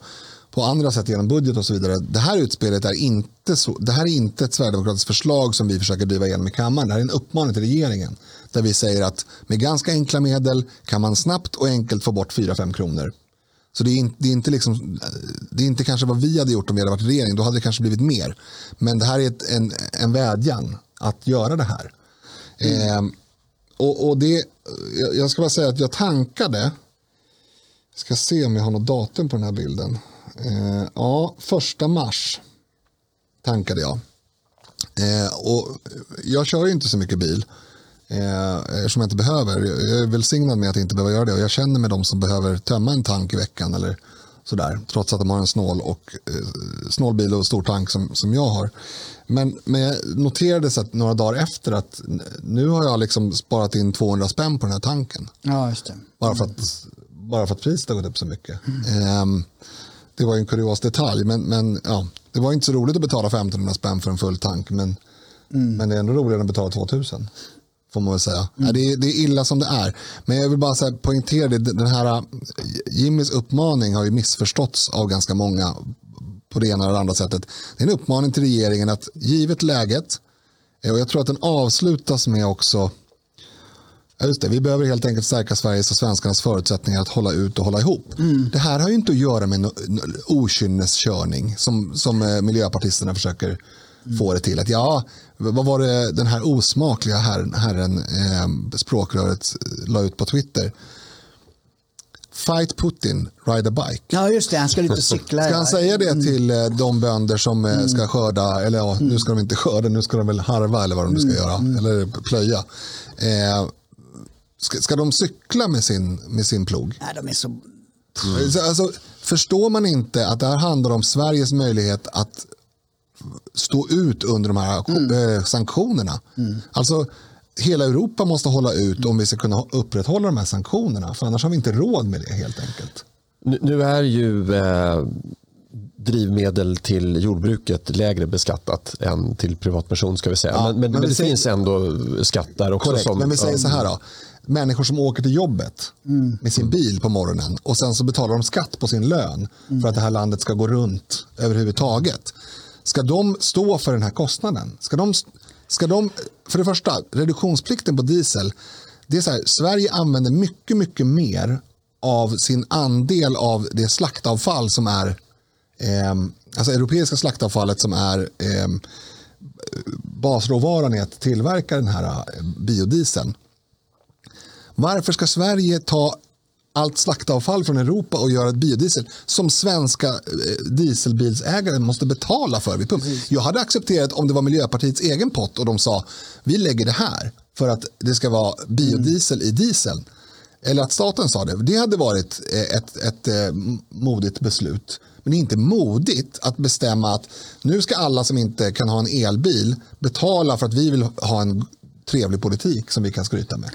på andra sätt genom budget och så vidare. Det här utspelet är inte, så, det här är inte ett sverigedemokratiskt förslag som vi försöker driva igenom i kammaren. Det här är en uppmaning till regeringen där vi säger att med ganska enkla medel kan man snabbt och enkelt få bort 4-5 kronor. Så det är, inte, det, är inte liksom, det är inte kanske vad vi hade gjort om vi hade varit regering. Då hade det kanske blivit mer. Men det här är ett, en, en vädjan att göra det här. Mm. Eh, och, och det, jag ska bara säga att jag tankade. Jag ska se om jag har något datum på den här bilden. Eh, ja, första mars tankade jag. Eh, och jag kör ju inte så mycket bil. Eh, eftersom jag inte behöver. Jag är välsignad med att inte behöva göra det. Och jag känner med de som behöver tömma en tank i veckan. Eller sådär, trots att de har en snål, och, eh, snål bil och stor tank som, som jag har. Men, men jag noterade så att några dagar efter att nu har jag liksom sparat in 200 spänn på den här tanken. Ja, just det. Bara, för att, bara för att priset har gått upp så mycket. Mm. Eh, det var en kurios detalj, men, men ja, det var inte så roligt att betala 1500 spänn för en full tank. Men, mm. men det är ändå roligare än att betala 2000 får man väl säga. Mm. Det, är, det, är, illa som det är. Men jag vill bara säga, poängtera det. Den här, Jimmys uppmaning har ju missförståtts av ganska många på det ena eller andra sättet. Det är en uppmaning till regeringen att givet läget, eh, och jag tror att den avslutas med också Just det, vi behöver helt enkelt stärka Sveriges och svenskarnas förutsättningar att hålla ut och hålla ihop. Mm. Det här har ju inte att göra med okynneskörning som, som eh, miljöpartisterna försöker. Få det till. Att ja, vad var det den här osmakliga herren, herren eh, språkröret la ut på Twitter? Fight Putin, ride a bike. Ja, just det. Han ska ut cykla. Ska han säga det mm. till eh, de bönder som eh, mm. ska skörda, eller ja, nu ska de inte skörda, nu ska de väl harva eller vad de nu ska mm. göra, mm. eller plöja. Eh, ska, ska de cykla med sin, med sin plog? Nej, de är så... Mm. Alltså, förstår man inte att det här handlar om Sveriges möjlighet att stå ut under de här mm. Eh, sanktionerna. Mm. Alltså, hela Europa måste hålla ut om vi ska kunna upprätthålla de här sanktionerna. För annars har vi inte råd med det helt enkelt. Nu, är ju eh, drivmedel till jordbruket lägre beskattat än till privatperson. ska vi säga. Ja, men, men, men, det säger, finns ändå skatter också. Korrekt, som, men vi säger så här då. Människor som åker till jobbet mm. med sin bil på morgonen och sen så betalar de skatt på sin lön mm. för att det här landet ska gå runt överhuvudtaget. Ska de stå för den här kostnaden? Ska de, ska de, för det första, reduktionsplikten på diesel. Det är så här, Sverige använder mycket, mycket mer av sin andel av det slaktavfall som är eh, alltså europeiska slaktavfallet som är eh, basråvaran i att tillverka den här eh, biodieseln. Varför ska Sverige ta allt slaktavfall från Europa och göra ett biodiesel som svenska eh, dieselbilsägare måste betala för vid pump. Jag hade accepterat om det var Miljöpartiets egen pott och de sa vi lägger det här för att det ska vara biodiesel mm. i dieseln. Eller att staten sa det. Det hade varit eh, ett, ett, ett eh, modigt beslut. Men det är inte modigt att bestämma att nu ska alla som inte kan ha en elbil betala för att vi vill ha en trevlig politik som vi kan skryta med.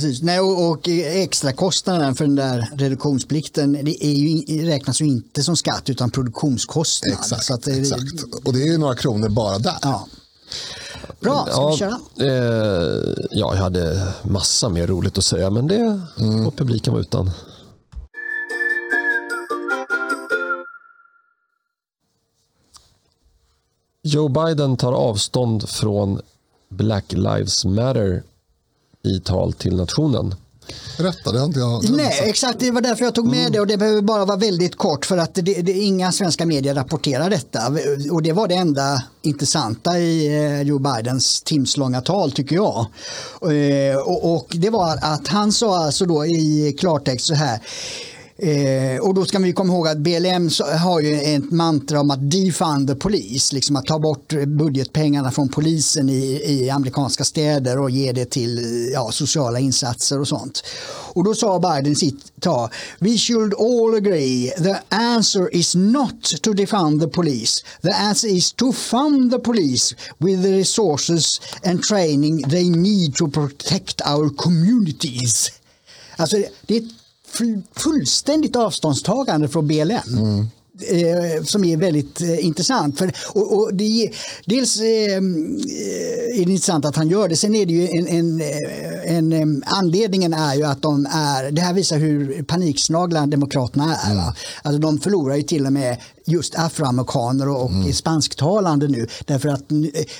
Precis, Nej, och, och extra kostnaden för den där reduktionsplikten det är ju, räknas ju inte som skatt utan produktionskostnad. Exakt, så det, exakt. och det är några kronor bara där. Ja. Bra, ska ja, vi köra? Eh, ja, jag hade massa mer roligt att säga men det mm. får publiken vara utan. Joe Biden tar avstånd från Black Lives Matter i tal till nationen. Har inte jag Nej, exakt. Det var därför jag tog med mm. det och det behöver bara vara väldigt kort för att det, det, inga svenska medier rapporterar detta. Och det var det enda intressanta i eh, Joe Bidens timslånga tal tycker jag. Eh, och, och det var att han sa alltså då i klartext så här Eh, och då ska vi komma ihåg att BLM har ju ett mantra om att defund the police, liksom att ta bort budgetpengarna från polisen i, i amerikanska städer och ge det till ja, sociala insatser och sånt. Och då sa Biden sitt tal, we should all agree the answer is not to defund the police. The answer is to fund the police with the resources and training they need to protect our communities. Alltså det är fullständigt avståndstagande från BLM. Mm. eh, som är väldigt eh, intressant. För, och, och det, dels eh, är det intressant att han gör det. Sen är det ju en, en, en, en anledningen är ju att de är, det här visar hur paniksnagla demokraterna är. Mm. Alltså de förlorar ju till och med just afroamerikaner och mm. spansktalande nu. Därför att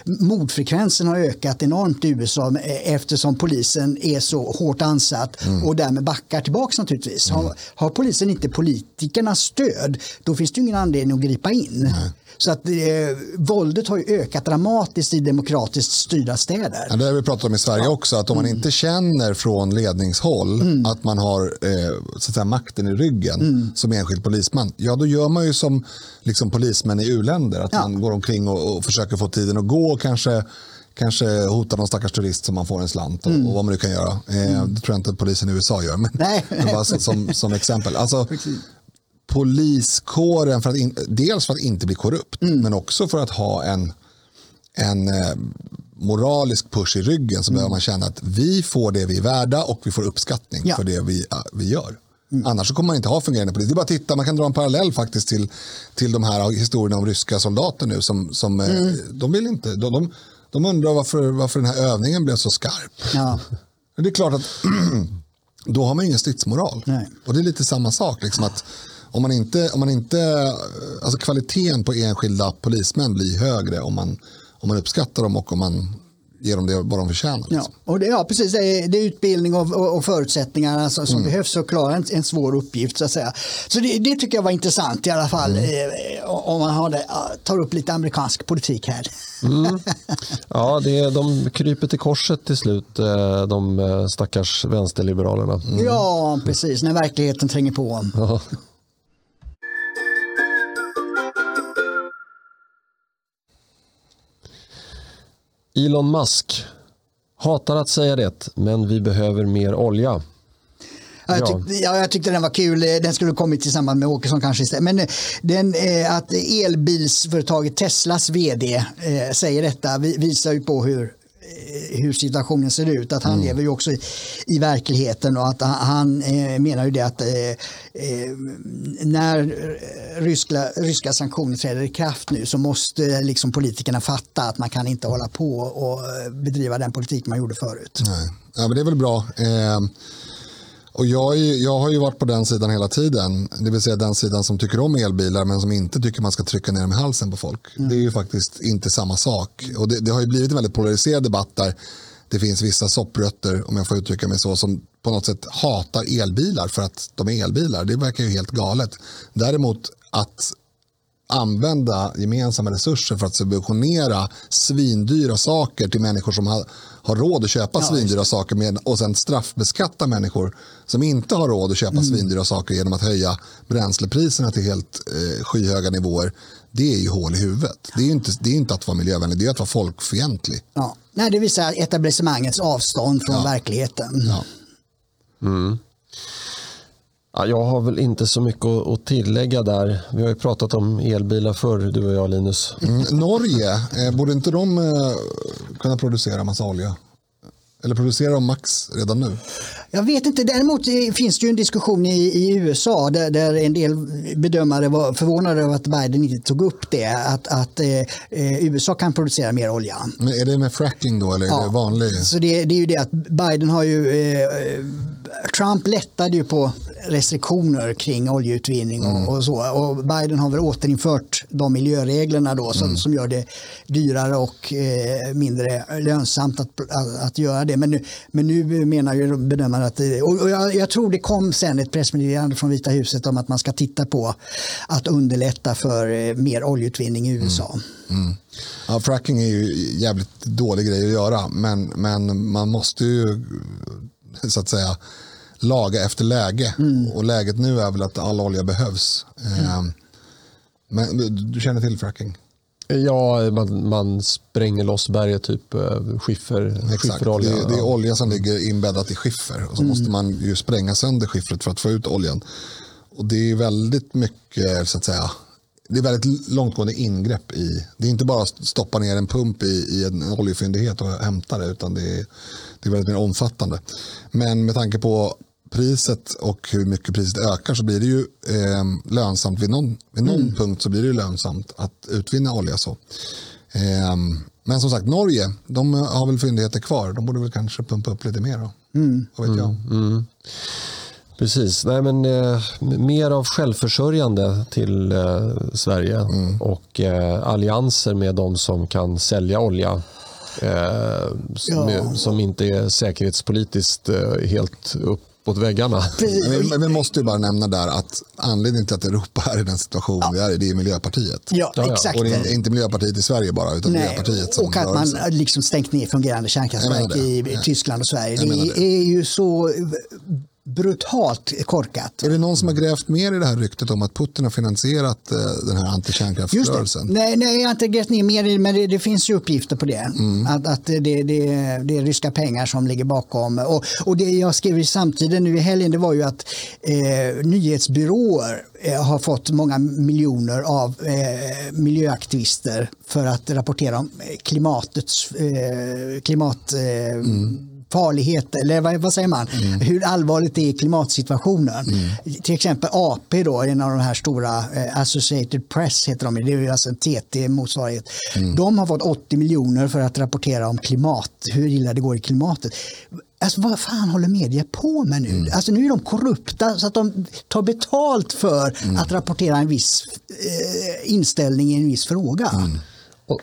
mordfrekvensen har ökat enormt i USA eftersom polisen är så hårt ansatt mm. och därmed backar tillbaka naturligtvis. Mm. Har, har, polisen inte politikernas stöd då finns det ingen anledning att gripa in. Nej. Så att eh, våldet har ju ökat dramatiskt i demokratiskt styrda städer. Ja, det har vi pratat om i Sverige ja. också, att om man mm. inte känner från ledningshåll mm. att man har eh, så att säga, makten i ryggen mm. som enskild polisman, ja då gör man ju som liksom, polismän i u-länder, att ja. man går omkring och, och försöker få tiden att gå och kanske kanske hota någon stackars turist som man får en slant och, mm. och vad man nu kan göra. Eh, mm. Det tror jag inte polisen i USA gör, men, Nej. men bara som, som exempel. Alltså, poliskåren, för att in, dels för att inte bli korrupt, mm. men också för att ha en, en eh, moralisk push i ryggen så mm. behöver man känna att vi får det vi är värda och vi får uppskattning ja. för det vi, uh, vi gör. Mm. Annars så kommer man inte ha fungerande polis. Det är bara att titta, man kan dra en parallell faktiskt till, till de här historierna om ryska soldater nu som, som eh, mm. de vill inte, de, de, de undrar varför, varför den här övningen blev så skarp. Ja. Det är klart att då har man ingen stridsmoral. Nej. Och det är lite samma sak. Liksom att om man inte, om man inte, alltså kvaliteten på enskilda polismän blir högre om man, om man uppskattar dem och om man ger dem det vad de förtjänar. Liksom. Ja, och det, ja, precis. Det är, det är utbildning och, och, och förutsättningar alltså, som mm. behövs för att klara en, en, svår uppgift. Så att säga. Så det, det, tycker jag var intressant i alla fall. Mm. Eh, om man har det, tar upp lite amerikansk politik här. Mm. Ja, det, de kryper till korset till slut, eh, de eh, stackars vänsterliberalerna. Mm. Ja, precis. När verkligheten tränger på. Ja. Elon Musk hatar att säga det, men vi behöver mer olja. Ja. Jag, tyckte, ja, jag tyckte den var kul. Den skulle kommit i samband med Åkesson kanske istället. Men eh, den, eh, att elbilsföretaget Teslas vd eh, säger detta visar ju på hur Eh, hur situationen ser ut. Att han mm. lever ju också i, i, verkligheten och att han eh, menar ju det att eh, eh när ryska, ryska sanktioner träder i kraft nu så måste liksom politikerna fatta att man kan inte hålla på och bedriva den politik man gjorde förut. Nej. Ja, men det är väl bra. Eh, och jag, jag har ju varit på den sidan hela tiden, det vill säga den sidan som tycker om elbilar men som inte tycker man ska trycka ner dem i halsen på folk. Mm. Det är ju faktiskt inte samma sak. Och det, det, har ju blivit en väldigt polariserad debatt där det finns vissa sopprötter, om jag får uttrycka mig så, som på något sätt hatar elbilar för att de är elbilar. Det verkar ju helt galet. Däremot att använda gemensamma resurser för att subventionera svindyra saker till människor som har, har råd att köpa ja, svindyra saker med, och sen straffbeskatta människor som inte har råd att köpa mm. svindyra saker genom att höja bränslepriserna till helt eh, skyhöga nivåer. Det är ju hål i huvudet. Det är inte, det är inte att vara miljövänlig, det är att vara folkfientlig. Ja. Nej, det visar etablissemangets avstånd från ja. verkligheten. Ja. Mm. Ja, jag har väl inte så mycket att tillägga där. Vi har ju pratat om elbilar förr, du och jag Linus. Mm, Norge, eh, borde inte de eh, kunna producera massa olja? Eller producerar de max redan nu? Jag vet inte. Däremot finns det ju en diskussion i, i USA där, där, en del bedömare var förvånade över att Biden inte tog upp det. Att, att eh, eh USA kan producera mer olja. Men är det med fracking då eller ja. är det vanlig? Så det, det, är ju det att Biden har ju eh, Trump lättade ju på restriktioner kring oljeutvinning och, mm. och, så. Och Biden har väl återinfört de miljöreglerna då som, mm. som gör det dyrare och eh, mindre lönsamt att, att, att, göra det. Men nu, men nu menar ju bedömare att det, och jag, jag, tror det kom sen ett pressmeddelande från Vita huset om att man ska titta på att underlätta för eh, mer oljeutvinning i USA. Mm. Mm. Ja, fracking är ju jävligt dålig grej att göra men, men man måste ju så att säga laga efter läge. Mm. Och läget nu är väl att all olja behövs. Mm. Men du känner till fracking? Ja, man, man spränger loss berget, typ eh, skiffer, Exakt. skifferolja. Det, det, är olja som ligger inbäddat i skiffer. Och så mm. måste man ju spränga sönder skiffret för att få ut oljan. Och det är väldigt mycket, så att säga, det är väldigt långtgående ingrepp i, det är inte bara att stoppa ner en pump i, i en oljefyndighet och hämta det, utan det är, det är väldigt mer omfattande. Men med tanke på priset och hur mycket priset ökar så blir det ju eh, lönsamt. Vid någon, vid någon mm. punkt så blir det ju lönsamt att utvinna olja. så. Eh, men som sagt, Norge, de har väl fyndigheter kvar. De borde väl kanske pumpa upp lite mer. Då. Mm. Vad vet jag. Mm. mm. Precis, Nej, men, eh, mer av självförsörjande till eh, Sverige mm. och eh, allianser med de som kan sälja olja som, ja. som, inte är säkerhetspolitiskt eh, helt uppåt väggarna. Men vi måste ju bara nämna där att anledningen till att Europa är i den situation ja. vi är i, det är Miljöpartiet. Ja, exakt. Och det är inte Miljöpartiet i Sverige bara, utan Nej, Miljöpartiet som Och att man liksom stängt ner fungerande kärnkraftverk i Tyskland och Sverige. Det, det är ju så brutalt korkat. Är det någon som har grävt mer i det här ryktet om att Putin har finansierat eh, den här antikärnkraftsrörelsen? Nej, nej, jag har inte grävt ner mer i det, men det, det, finns ju uppgifter på det. Mm. Att, att det, det, det, är ryska pengar som ligger bakom. Och, och det jag skrev i samtiden nu i helgen det var ju att eh, nyhetsbyråer eh, har fått många miljoner av eh, miljöaktivister för att rapportera om klimatets eh, klimat eh, mm farlighet, eller vad, vad säger man, mm. hur allvarligt det är i klimatsituationen. Mm. Till exempel AP, då, en av de här stora, eh, Associated Press heter de, det är alltså en TT-motsvarighet. Mm. De har fått 80 miljoner för att rapportera om klimat, hur illa det går i klimatet. Alltså, vad fan håller media på med nu? Mm. Alltså, nu är de korrupta så att de tar betalt för mm. att rapportera en viss eh, inställning i en viss fråga. Mm.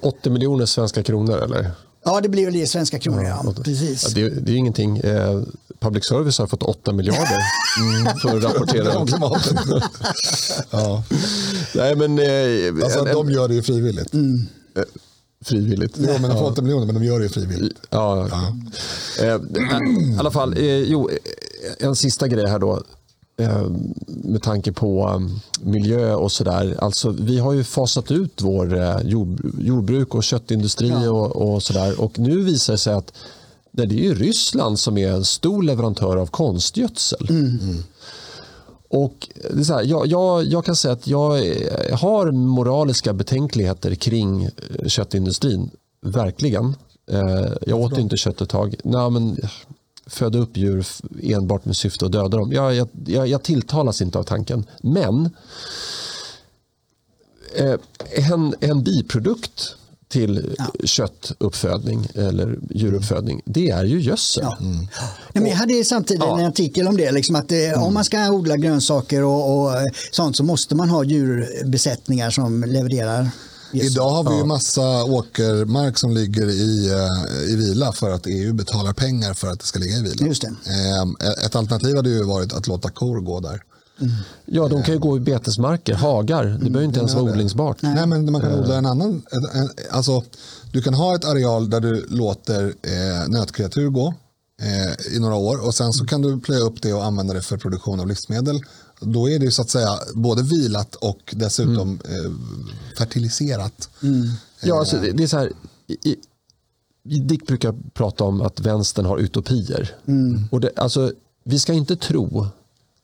80 miljoner svenska kronor eller? Ja, det blir väl det svenska kronor. Ja, ja. Precis. Ja, det, det, är ingenting. Eh, public service har fått 8 miljarder mm, för att rapportera om klimatet. ja. Nej, men, eh, alltså, en, de gör det ju frivilligt. Mm. Eh, frivilligt. Jo, men de får 8 miljoner, men de gör det ju frivilligt. Ja. ja. Eh, I alla fall, eh, jo, en sista grej här då. Eh, med tanke på um, miljö och sådär. Alltså, vi har ju fasat ut vår eh, jordbruk och köttindustri ja. och, och sådär. Och nu visar det sig att det är ju Ryssland som är en stor leverantör av konstgödsel. Mm. Mm. Och det är så här, jag, jag, jag, kan säga att jag har moraliska betänkligheter kring köttindustrin. Verkligen. Jag åt inte kött ett tag. Nej, men föda upp djur enbart med syfte att döda dem. Jag, jag, jag, jag tilltalas inte av tanken. Men eh, en, en biprodukt till ja. köttuppfödning eller djuruppfödning, det är ju gödsel. Ja. Mm. Ja, men jag hade samtidigt ja. en artikel om det, liksom att det, mm. om man ska odla grönsaker och, och, sånt så måste man ha djurbesättningar som levererar Yes. Idag har vi ju massa åkermark som ligger i, eh, i vila för att EU betalar pengar för att det ska ligga i vila. Just det. Ehm, ett alternativ hade ju varit att låta kor gå där. Mm. Ja, de kan ju gå i betesmarker, hagar. Det mm. behöver inte ens vara odlingsbart. Nej. Nej. men man kan odla en annan. Alltså, du kan ha ett areal där du låter eh, nötkreatur gå eh, i några år och sen så kan du plöja upp det och använda det för produktion av livsmedel då är det så att säga både vilat och dessutom mm. eh, fertiliserat. Mm. Ja, alltså, det är så här. I, Dick brukar prata om att vänstern har utopier. Mm. Och det, alltså, vi ska inte tro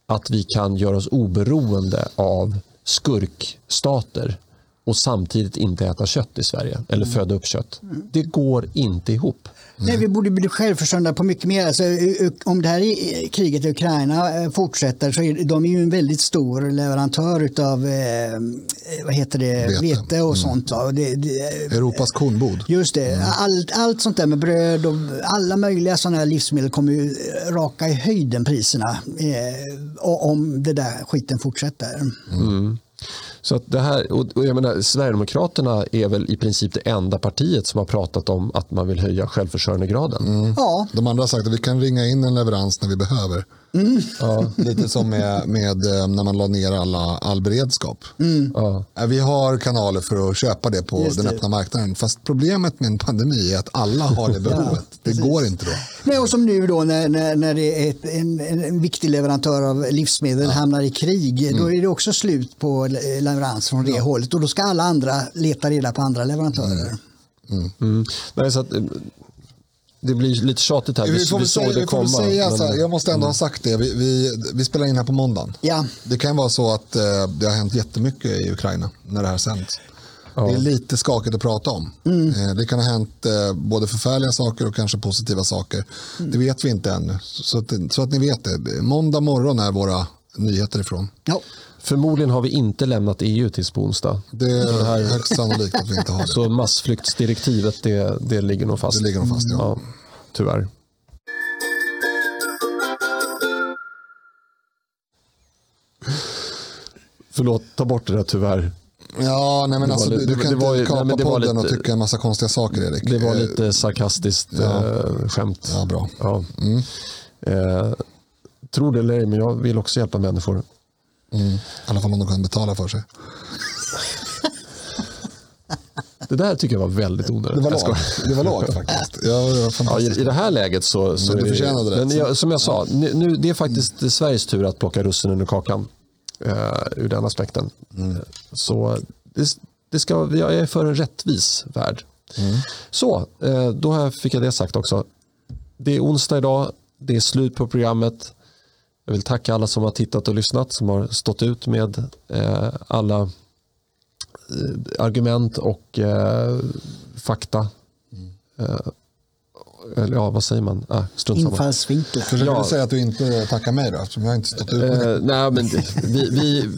att vi kan göra oss oberoende av skurkstater och samtidigt inte äta kött i Sverige eller mm. föda upp kött. Mm. Det går inte ihop. Nej, vi borde bli självförsörjande på mycket mer. Alltså, om det här kriget i Ukraina eh, fortsätter så är de är ju en väldigt stor leverantör av eh, vad heter det, vete, och mm. sånt. Va? Det, det, Europas kornbod. Just det. Mm. Allt, allt sånt där med bröd och alla möjliga sådana här livsmedel kommer ju raka i höjden priserna eh, om det där skiten fortsätter. Så att det här, och jag menar, Sverigedemokraterna är väl i princip det enda partiet som har pratat om att man vill höja självförsörjningsgraden. Mm. Ja. De andra har sagt att vi kan ringa in en leverans när vi behöver. Mm. Ja, lite som med, med, eh, när man la ner alla, all beredskap. Mm. Ja. Vi har kanaler för att köpa det på Just den det. öppna marknaden. Fast problemet med en pandemi är att alla har det behovet. ja, det går inte då. Nej, och som nu då när, när, när det är ett, en, en viktig leverantör av livsmedel ja. hamnar i krig. Mm. Då är det också slut på leverans från det hållet. Och då ska alla andra leta reda på andra leverantörer. Mm. Mm. Nej, så att, det blir lite tjatigt här. Vi, vi, får vi såg säga, det komma. Säga, men... här, jag måste ändå mm. ha sagt det. Vi, vi, vi, spelar in här på måndagen. Ja. Det kan vara så att eh, det har hänt jättemycket i Ukraina när det här sänds. Ja. Det är lite skakigt att prata om. Mm. Det kan ha hänt både förfärliga saker och kanske positiva saker. Mm. Det vet vi inte ännu. Så att, så att ni vet det. Måndag morgon är våra nyheter ifrån. Ja. Förmodligen har vi inte lämnat EU tills på onsdag. Det är det här... högst sannolikt att vi inte har det. Så massflyktsdirektivet det, det ligger nog fast. Det ligger nog fast, ja. ja tyvärr. Förlåt, ta bort det där tyvärr. Ja, nej men alltså, du, du kan det inte kapa nej, podden lite, och tycka en massa konstiga saker Erik. Det var lite sarkastiskt ja. äh, skämt. Ja, bra. Ja. Mm. Eh, tror det eller ej, men jag vill också hjälpa människor. Mm. I alla fall om de kan betala för sig. Det där tycker jag var väldigt onödigt. Det var lågt, det var lågt faktiskt. Ja, ja, i, det här läget så... så men du förtjänade det. Men jag, som jag sa, nu, det är faktiskt Sveriges tur att plocka russinen ur kakan. Uh, ur den aspekten. Mm. Så det, det ska, jag är för en rättvis värld. Mm. Så, uh, då fick jag det sagt också. Det är onsdag idag. Det är slut på programmet. Jag vill tacka alla som har tittat och lyssnat, som har stått ut med eh, alla eh, argument och eh, fakta. Mm. eller ja, vad säger man? Ah, Infallsvinklar. Försöker ja. du säga att du inte tackar mig då? Eftersom jag inte stått ut med eh, nej, men vi, vi,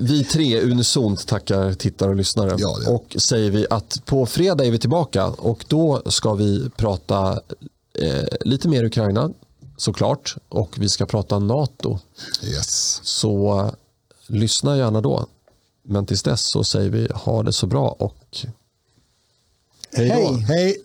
vi tre unisont tackar tittare och lyssnare. Ja, ja. Och säger vi att på fredag är vi tillbaka och då ska vi prata eh, lite mer Ukraina såklart. Och vi ska prata NATO. Yes. Så uh, lyssna gärna då. Men tills dess så säger vi ha det så bra och hej då. Hej. hej.